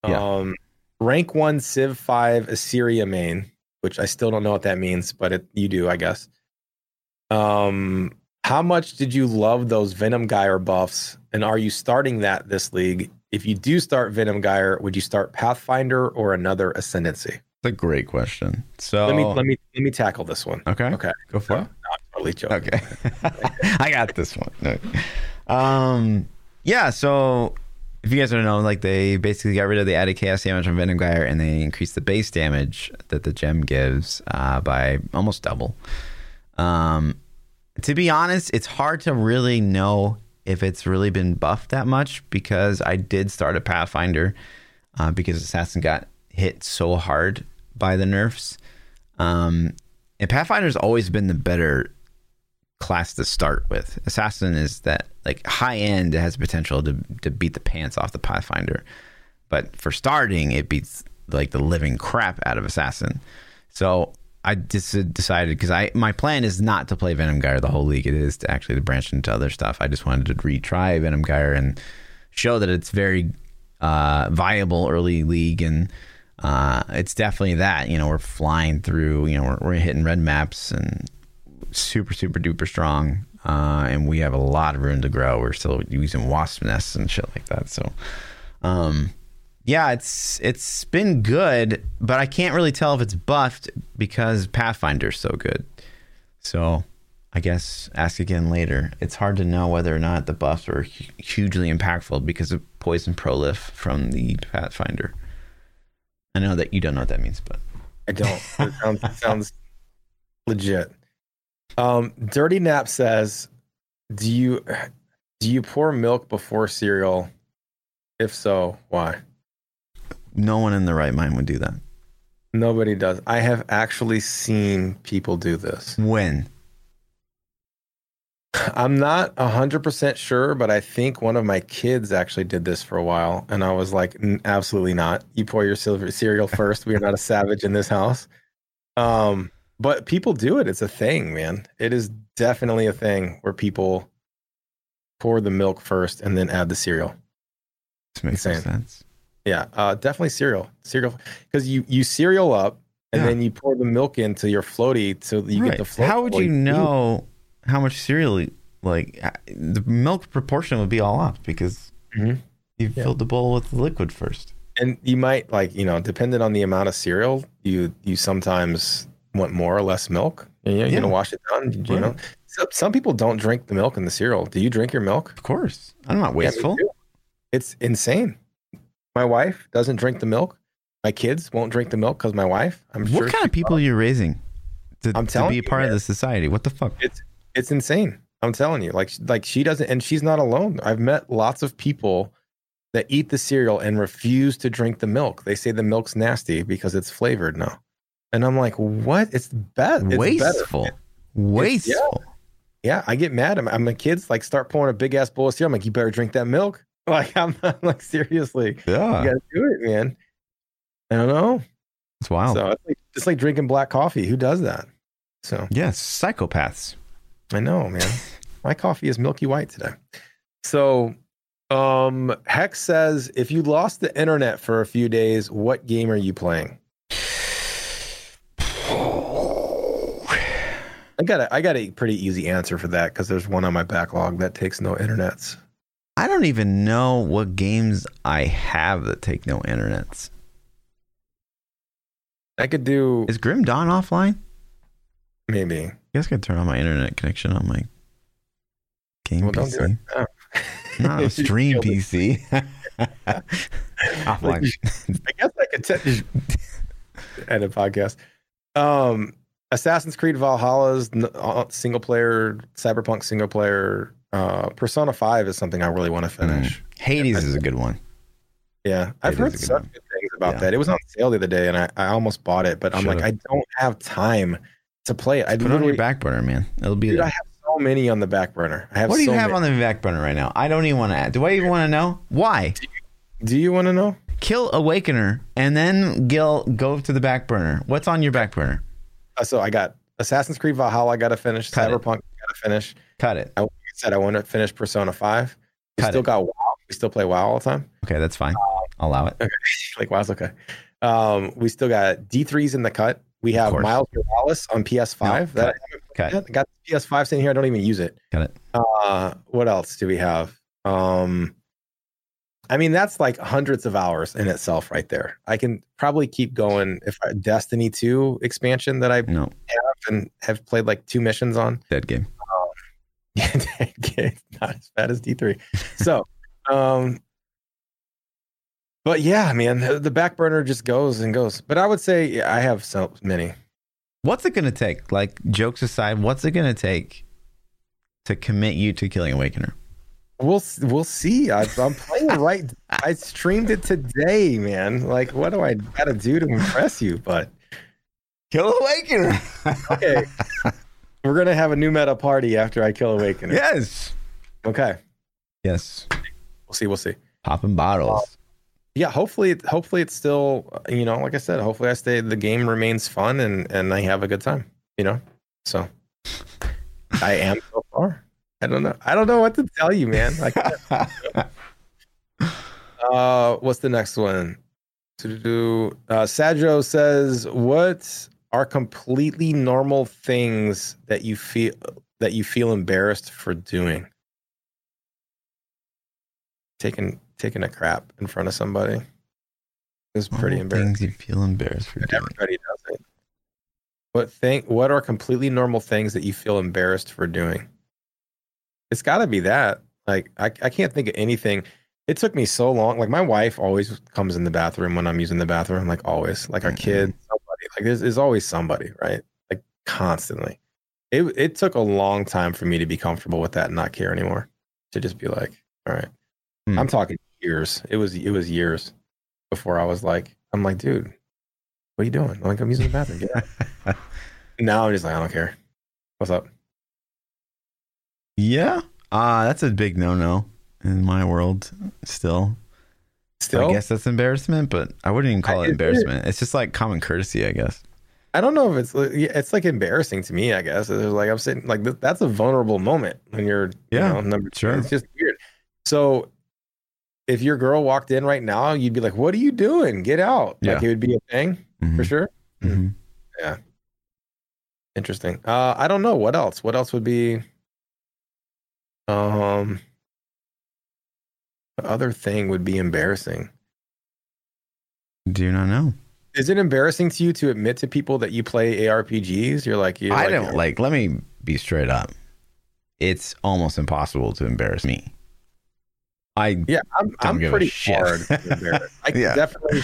Yeah. Um, rank one Civ 5 Assyria main, which I still don't know what that means, but it, you do, I guess. Um, how much did you love those Venom Gyre buffs? And are you starting that this league? If you do start Venom Gyre, would you start Pathfinder or another Ascendancy? It's a great question. So Let me let me let me tackle this one. Okay. Okay. Go for it. Totally joking. Okay. I got this one. No. Um yeah, so if you guys don't know, like they basically got rid of the added chaos damage on Venom and they increased the base damage that the gem gives uh, by almost double. Um to be honest, it's hard to really know if it's really been buffed that much because I did start a Pathfinder uh, because Assassin got hit so hard by the nerfs. Um, and Pathfinder's always been the better class to start with. Assassin is that like high end has potential to to beat the pants off the Pathfinder, but for starting it beats like the living crap out of Assassin. So I just decided because I my plan is not to play Venom Gyre the whole league. It is to actually to branch into other stuff. I just wanted to retry Venom Gyre and show that it's very uh, viable early league and uh, it's definitely that. You know, we're flying through. You know, we're, we're hitting red maps and super super duper strong. Uh, and we have a lot of room to grow. We're still using wasp nests and shit like that. So, um, yeah, it's it's been good, but I can't really tell if it's buffed because Pathfinder's so good. So, I guess ask again later. It's hard to know whether or not the buffs are hu- hugely impactful because of poison prolif from the Pathfinder. I know that you don't know what that means, but I don't. It sounds, it sounds legit. Um, Dirty Nap says, "Do you do you pour milk before cereal? If so, why?" no one in the right mind would do that. Nobody does. I have actually seen people do this. When? I'm not 100% sure, but I think one of my kids actually did this for a while. And I was like, "N- absolutely not. You pour your silver cereal first. We are not a savage in this house. Um, but people do it. It's a thing, man. It is definitely a thing where people pour the milk first and then add the cereal. This makes Insane. sense. Yeah, uh, definitely cereal. Cereal, because you you cereal up and Yeah. then you pour the milk into your floaty so that you Right. get the float. How would you know how much cereal? Like uh, the milk proportion would be all off because Mhm. you Yeah. filled the bowl with the liquid first. and you might like you know depending on the amount of cereal you you sometimes want more or less milk? You know, you're Yeah. gonna wash it down you Right. know? So, some people don't drink the milk in the cereal. Do you drink your milk? Of course, I'm not wasteful. too. it's insane. My wife doesn't drink the milk. My kids won't drink the milk because my wife i'm sure what kind of people are you raising to, I'm to be a you, part of the society? What the fuck? it's it's insane. I'm telling you like like she doesn't and she's not alone. I've met lots of people that eat the cereal and refuse to drink the milk. They say the milk's nasty because it's flavored. Now and i'm like what it's bad it's better. wasteful. Wasteful. yeah yeah. i get mad i'm, I'm my kids like start pouring a big ass bowl of cereal i'm like you better drink that milk like i'm, I'm like seriously Yeah, you gotta do it man i don't know it's wild. so it's like, it's like drinking black coffee who does that so yes, psychopaths. I know, man. My coffee is milky white today. So, um, Hex says, if you lost the internet for a few days, what game are you playing? I got a, I got a pretty easy answer for that because there's one on my backlog that takes no internets. I don't even know what games I have that take no internets. I could do Is Grim Dawn offline? maybe. I guess I could turn on my internet connection on my game Well, do PC. No. Not a stream PC. offline. I guess I could t- end a podcast. Um, Assassin's Creed Valhalla's uh, single player, Cyberpunk single player, uh, Persona Five is something I really want to finish. Hades is a good one. Yeah, I've heard good such one. good things about Yeah. that. It was on sale the other day, and I, I almost bought it, but I'm like, I don't have time to play it. I Put it on your back burner, man. It'll be dude, there. I have so many on the back burner. I have. what do you so have many. on the back burner right now? I don't even want to add. Do I even want to know? Why? Do you want to know? Kill Awakener and then Gil go to the back burner. What's on your back burner? Uh, so I got Assassin's Creed Valhalla. I got to finish. Cut. Cyberpunk. I got to finish. Cut it. I like I said I want to finish Persona Five. We Cut still it. got WoW. We still play WoW all the time. Okay, that's fine. I'll allow it. like WoW's okay. Um, we still got D3s in the cut. We have. Miles Morales on PS5. No, that I haven't. Got PS5 sitting here. I don't even use it. Got it. Uh, what else do we have? Um, I mean, that's like hundreds of hours in itself, right there. I can probably keep going. If I, Destiny 2 expansion that I have and have played like two missions on, dead game. Okay, not as bad as D3. So, um, but yeah, man, the the back burner just goes and goes. But I would say yeah, I have so many. What's it going to take? Like, jokes aside, what's it going to take to commit you to killing Awakener? We'll we'll see. I, I'm playing right. I streamed it today, man. Like, what do I gotta do to impress you? But Kill Awakener. okay, we're gonna have a new meta party after I kill Awakener. yes. Okay, Yes. we'll see. We'll see. Popping bottles. Um, yeah hopefully hopefully it's still you know like i said hopefully i stay the game remains fun and and i have a good time you know so i am so far i don't know. I don't know what to tell you man. Like uh what's the next one? To do uh sadjo says what are completely normal things that you feel that you feel embarrassed for doing? Taking taking a crap in front of somebody is pretty All embarrassing Things you feel embarrassed for doing. everybody does it. What thing what are completely normal things that you feel embarrassed for doing it's got to be that like I, I can't think of anything it took me so long like my wife always comes in the bathroom when i'm using the bathroom like always like our Mhm. kids somebody like there's, there's always somebody right like constantly it, it took a long time for me to be comfortable with that and not care anymore to just be like all right Hmm. i'm talking years it was it was years before i was like i'm like dude what are you doing? I'm like, I'm using the bathroom. Out. now I'm just like, I don't care. What's up? Yeah. Ah, that's a big no no in my world still. Still, I guess that's embarrassment, but I wouldn't even call it embarrassment. It's just like common courtesy, I guess. I don't know if it's like- it's like embarrassing to me. I guess it's like I'm sitting like that's a vulnerable moment when you're Yeah, you know, number two. sure. It's just weird. So if your girl walked in right now, you'd be like, "What are you doing? Get out!" Like Yeah. it would be a thing Mhm. for sure. Mhm. Interesting. Uh, I don't know what else. What else would be? Um, the other thing would be embarrassing. Do you not know. Is it embarrassing to you to admit to people that you play ARPGs? You're like, you're I like, don't like. Let me be straight up. It's almost impossible to embarrass me. I Yeah, I'm, I'm pretty hard. I can Yeah. definitely.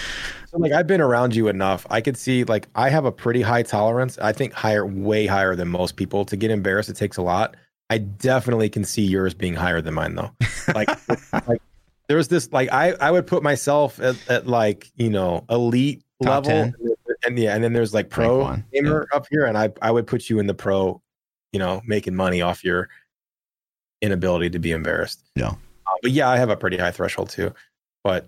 So like, I've been around you enough. I could see like I have a pretty high tolerance. I think higher, way higher than most people. To get embarrassed, it takes a lot. I definitely can see yours being higher than mine though. Like, like there's this like I I would put myself at, at like you know elite Top level, 10. and yeah, and then there's like pro gamer up here, and I I would put you in the pro, you know, making money off your inability to be embarrassed. Yeah. Uh, but yeah, I have a pretty high threshold too. But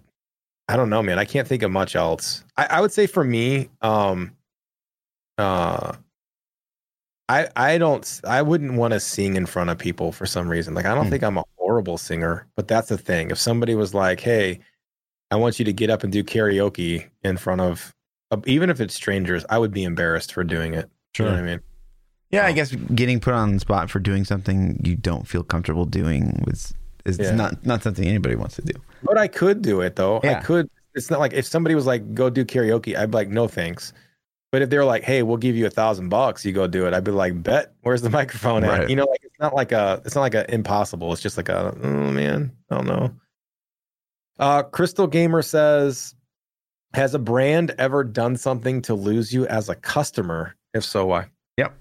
I don't know, man. I can't think of much else. I, I would say for me, um, uh, I I don't I wouldn't want to sing in front of people for some reason. Like I don't Hmm. think I'm a horrible singer, but that's the thing. If somebody was like, "Hey, I want you to get up and do karaoke in front of," even if it's strangers, I would be embarrassed for doing it. You know what I mean? Yeah, I guess getting put on the spot for doing something you don't feel comfortable doing was It's Yeah. not not something anybody wants to do. But I could do it though. I could. It's not like if somebody was like, "Go do karaoke," I'd be like, "No, thanks." But if they're like, "Hey, we'll give you a thousand bucks, you go do it," I'd be like, "Bet." Where's the microphone at? Right. You know, like it's not like a, it's not like a impossible. It's just like a, oh man, I don't know. Uh, Crystal Gamer says, "Has a brand ever done something to lose you as a customer? If so, why?" Yep.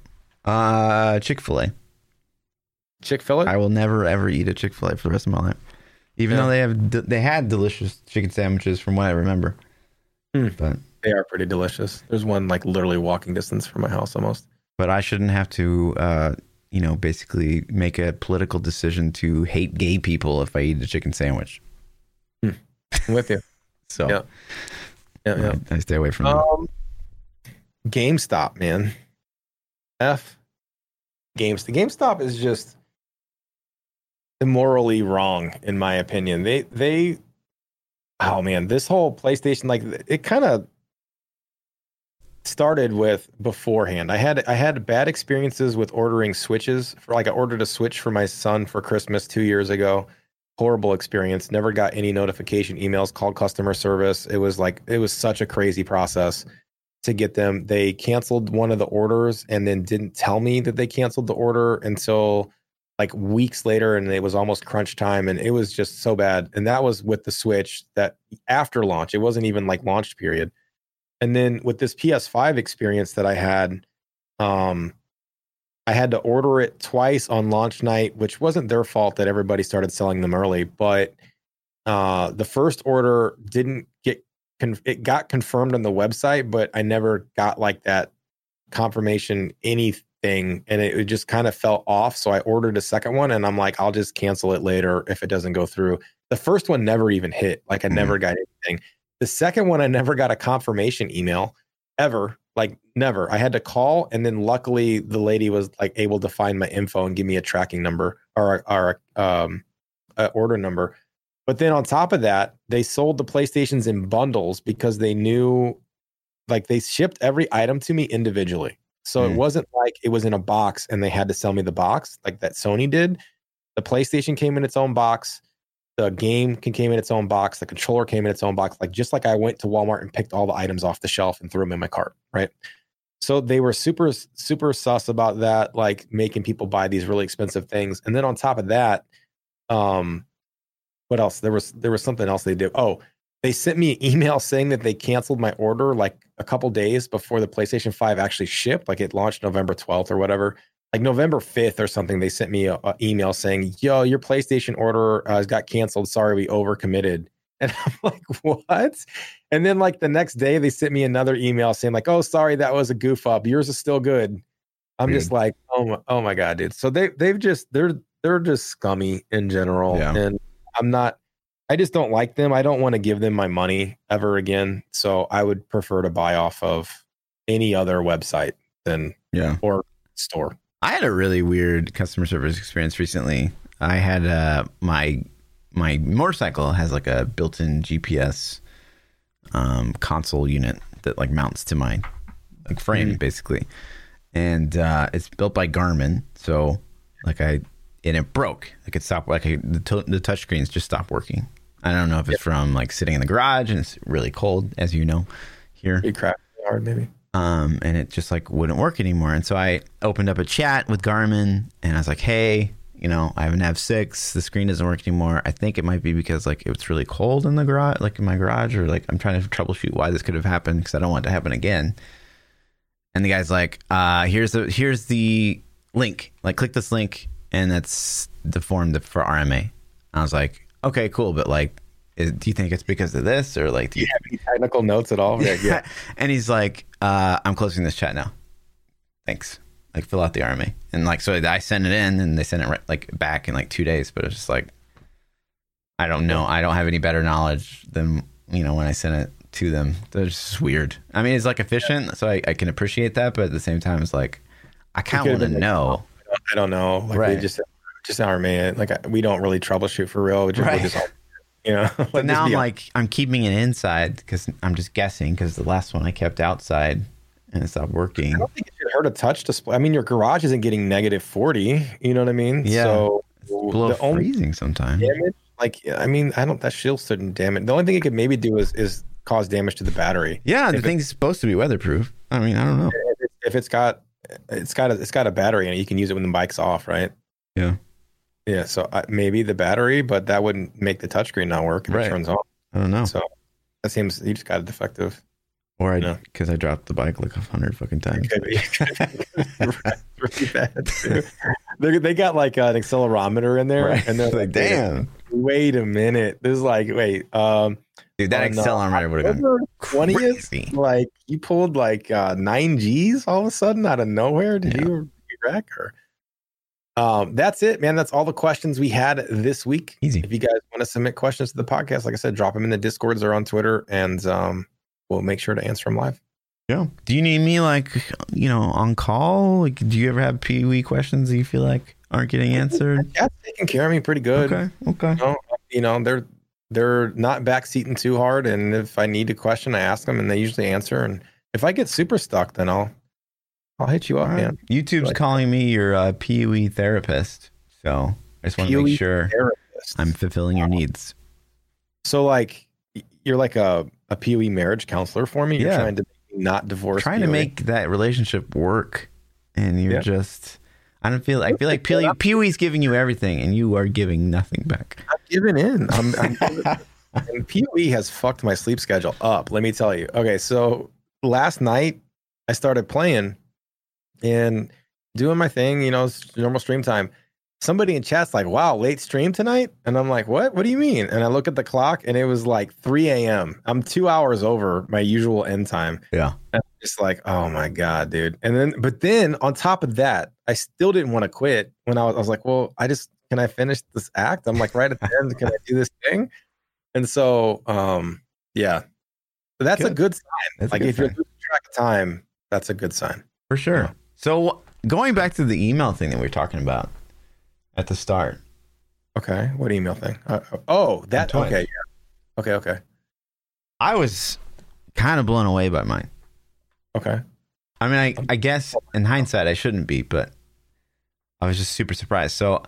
Uh, Chick Fil A. Chick Fil A. I will never ever eat a Chick Fil A for the rest of my life, even Yeah. though they have they had delicious chicken sandwiches from what I remember. Hmm. But They are pretty delicious. There's one like literally walking distance from my house almost. but I shouldn't have to, uh, you know, basically make a political decision to hate gay people if I eat a chicken sandwich. I'm with you. So Yeah. Yeah, yeah. I, I stay away from. Um, GameStop, man. F. GameStop. GameStop is just immorally wrong, in my opinion. They they. Oh man, this whole PlayStation like it kind of started with beforehand. I had I had bad experiences with ordering switches for like I ordered a switch for my son for Christmas two years ago. Horrible experience. Never got any notification emails. Called customer service. It was like it was such a crazy process to get them. They canceled one of the orders and then didn't tell me that they canceled the order until like weeks later and it was almost crunch time and it was just so bad. And that was with the Switch that after launch, it wasn't even like launch period. And then with this PS5 experience that I had, um, I had to order it twice on launch night, which wasn't their fault that everybody started selling them early. But uh, the first order didn't get con- it got confirmed on the website, but I never got like that confirmation anything, and it, it just kind of fell off. So I ordered a second one, and I'm like, I'll just cancel it later if it doesn't go through. The first one never even hit. Like I Mhm. never got anything. The second one, I never got a confirmation email ever. Like never. I had to call, and then luckily the lady was like able to find my info and give me a tracking number or or um, a order number. But then on top of that, they sold the PlayStations in bundles because they knew like they shipped every item to me individually. So Mm. it wasn't like it was in a box and they had to sell me the box like that Sony did. The PlayStation came in its own box. The game came in its own box. The controller came in its own box. Like just like I went to Walmart and picked all the items off the shelf and threw them in my cart, right? So they were super super sus about that, like making people buy these really expensive things. And then on top of that, um, what else? There was there was something else they did. Oh, they sent me an email saying that they canceled my order like a couple days before the PlayStation 5 actually shipped. Like it launched November 12th or whatever. Like November 5th or something, they sent me a, a email saying, "Yo, your PlayStation order uh, got canceled. Sorry, we overcommitted." And I'm like, "What?" And then like the next day, they sent me another email saying like, "Oh, sorry, that was a goof up. Yours is still good." I'm just like, "Oh my, oh my god, dude." So they they've just they're they're just scummy in general, Yeah. and I'm not. I just don't like them. I don't want to give them my money ever again. So I would prefer to buy off of any other website than Yeah. or store. I had a really weird customer service experience recently. I had uh, my my motorcycle has like a built-in GPS um, console unit that like mounts to my like frame basically, and uh, it's built by Garmin. So like I and it broke. Like it stopped. Like I, the to- the touchscreens just stopped working. I don't know if it's from like sitting in the garage and it's really cold, as you know, here Be crap hard maybe. Um, and it just like wouldn't work anymore. And so I opened up a chat with Garmin, and I was like, "Hey, you know, I have an F6. The screen doesn't work anymore. I think it might be because like it's really cold in the garage, like in my garage, or like I'm trying to troubleshoot why this could have happened because I don't want it to happen again." And the guy's like, uh, "Here's the here's the link. Like, click this link, and that's the form for RMA." I was like, "Okay, cool, but like." Is, do you think it's because of this or like do you Have any technical notes at all? Yeah, yeah. and he's like, uh, I'm closing this chat now. Thanks. Like, fill out the RMA And like, so I sent it in and they sent it right, like back in like two days, but it's just like, I don't know. I don't have any better knowledge than, you know, when I sent it to them. They're just weird. I mean, it's like efficient. So I, I can appreciate that. But at the same time, it's like, I kind of want to been like, know. I don't know. Like Right. they just just our man. Like we don't really troubleshoot for real. We just, Right. We just you know. But now I'm like, I'm keeping it inside because I'm just guessing because the last one I kept outside and it stopped working. I don't think it should hurt a touch display. I mean, your garage isn't getting negative forty. You know what I mean? Yeah. So below the only freezing sometimes. damage, like I mean, I don't. That shield shouldn't damage. The only thing it could maybe do is is cause damage to the battery. Yeah, the If it- thing's supposed to be weatherproof. I mean, I don't know. If, it, if it's got it's got a, it's got a battery in it, you can use it when the bike's off, right? Yeah. Yeah. So uh, maybe the battery, but that wouldn't make the touchscreen not work if Right. it turns on. I don't know. So that seems you just got a defective. Or I No. because I dropped the bike like a hundred fucking times. Could be. really bad. They they got like an accelerometer in there, Right. and they're like, damn, Wait a minute. This is like, wait, um, dude, that uh, accelerometer would have 20th, crazy. like you pulled like uh, nine G's all of a sudden out of nowhere. Did Yeah. you, you wreck or? Um, that's it, man. That's all the questions we had this week. Easy. If you guys want to submit questions to the podcast, like I said, drop them in the discords or on Twitter, and um, we'll make sure to answer them live. Yeah. Do you need me like you know on call? Like, do you ever have Pee Wee questions that you feel like aren't getting answered? Yeah, taking care of me pretty good. Okay. Okay. You know, you know, they're they're not backseating too hard, and if I need a question, I ask them, and they usually answer. And if I get super stuck, then I'll I'll hit you up, right. man. YouTube's calling me your uh, Pee Wee therapist, so I just want to make sure Therapist. I'm fulfilling your needs. so like you're like a a POE marriage counselor for me. You're Yeah. trying to not divorce. trying to make that relationship work, and you're Yeah. just. I don't feel. I feel like Pee Wee's giving you everything, and you are giving nothing back. I'm giving in. I'm, I'm giving- and POE has fucked my sleep schedule up. Let me tell you. Okay, so last night I started playing and doing my thing. You know, normal stream time. Somebody in chat's like, "Wow, late stream tonight," and I'm like, "What? What do you mean?" And I look at the clock, and it was like 3 a.m. I'm two hours over my usual end time. Yeah. And I'm just like, oh my god, dude. And then, but then on top of that, I still didn't want to quit. When I was, I was like, well, I just can I finish this act? I'm like right at the end. Can I do this thing? And so, um, yeah, that's a Good. good sign. That's like good if you're sign. losing track of time, that's a good sign. For sure. Yeah. So going back to the email thing that we were talking about at the start. Okay, what email thing? Uh, oh, that okay. Yeah. Okay, okay, I was kind of blown away by mine. okay. I mean, I, I guess in hindsight, I shouldn't be, but I was just super surprised. So,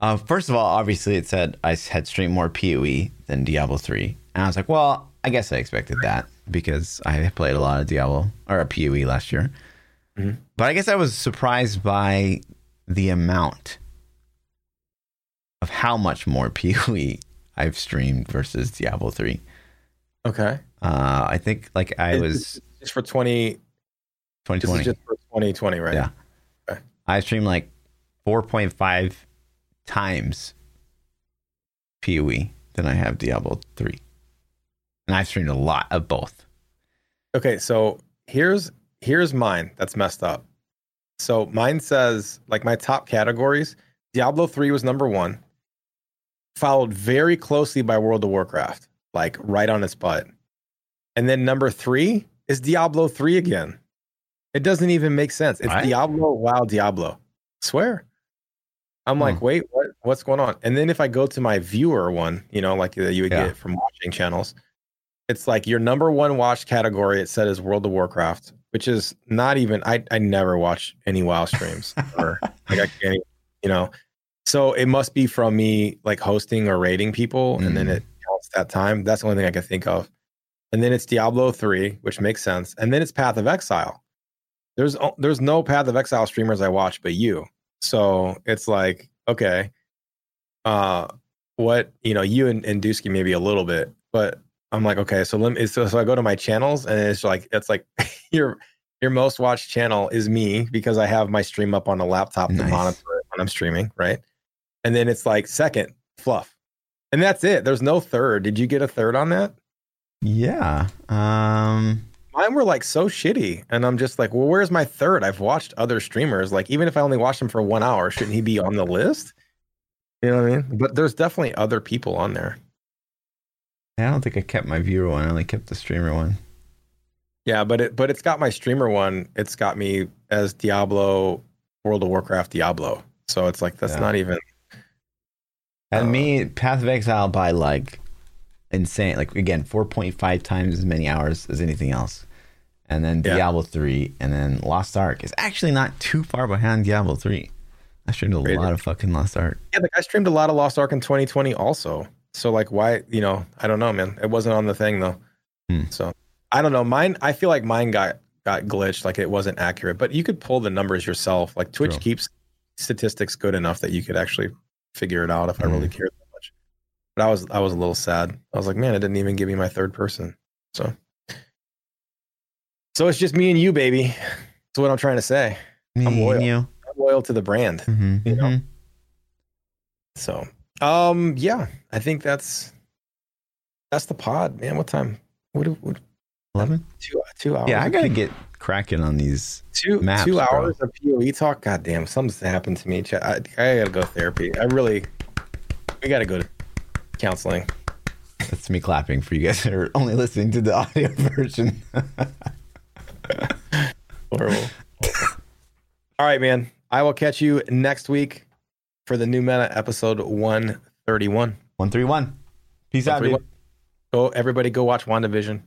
uh, first of all, obviously, it said I had streamed more PoE than Diablo 3. And I was like, well, I guess I expected that because I played a lot of Diablo or a PoE last year. Mhm. But I guess I was surprised by the amount of how much more PoE I've streamed versus Diablo 3. Okay. Uh, I think like I was just for twenty. This 2020. is just for 2020, right? Yeah. I streamed like 4.5 times PoE than I have Diablo 3. And I've streamed a lot of both. Okay, so here's here's mine that's messed up. So mine says like my top categories, Diablo 3 was number 1, followed very closely by World of Warcraft, like right on its butt. And then number 3 is Diablo 3 again. It doesn't even make sense. It's Right. Diablo wow Diablo. swear. I'm like, Hmm. wait, what what's going on? And then if I go to my viewer one, you know, like that you would Yeah. get from watching channels, it's like your number one watch category. It said is World of Warcraft, which is not even. I I never watch any WoW streams or like I can't, even- you know. So it must be from me like hosting or rating people, and then Mm. it counts that time. That's the only thing I can think of. And then it's Diablo three, which makes sense. And then it's Path of Exile. There's there's no Path of Exile streamers I watch but you. So it's like okay, uh, what you know, you and, and Dusky maybe a little bit, but I'm like okay. So let me. So, so I go to my channels and it's like it's like your your most watched channel is me because I have my stream up on a laptop to monitor it when I'm streaming, right? And then it's like second fluff, and that's it. There's no third. Did you get a third on that? Yeah. Um Mine were like so shitty, and I'm just like, well, where's my third? I've watched other streamers. Like, even if I only watched him for one hour, shouldn't he be on the list? You know what I mean? But there's definitely other people on there. I don't think I kept my viewer one. I only kept the streamer one. Yeah, but it but it's got my streamer one. It's got me as Diablo, World of Warcraft, Diablo. So it's like that's Yeah. not even. And Uh, me, Path of Exile by like insane, like again, 4.5 times as many hours as anything else. And then Yeah. Diablo 3, and then Lost Ark is actually not too far behind Diablo 3. I streamed a Crazy. lot of fucking Lost Ark. Yeah, like I streamed a lot of Lost Ark in 2020 also. So like why, you know, I don't know, man. It wasn't on the thing though. Hmm. So I don't know. Mine I feel like mine got got glitched, like it wasn't accurate. But you could pull the numbers yourself. Like Twitch True. keeps statistics good enough that you could actually figure it out if I Hmm. really cared that much. But I was I was a little sad. I was like, man, it didn't even give me my third person. So So it's just me and you, baby. That's what I'm trying to say. Me I'm loyal. and you. I'm loyal to the brand. Mhm, You know? mhm. So, um, yeah, I think that's that's the pod, man. What time? What? what Eleven. two two hours? Yeah, I gotta get cracking on these. two maps, two bro. hours of POE talk. God damn, something's happened to me. I, I gotta go therapy. I really, we gotta go to counseling. That's me clapping for you guys that are only listening to the audio version. Horrible. All right, man. I will catch you next week for the new meta episode one thirty one. One three one. Peace out, dude. 131. Go, everybody, go watch WandaVision.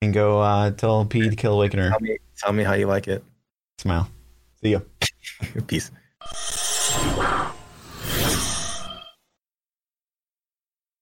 And go uh, tell P to kill Awakener. Tell me, tell me how you like it. Smile. See you. Peace.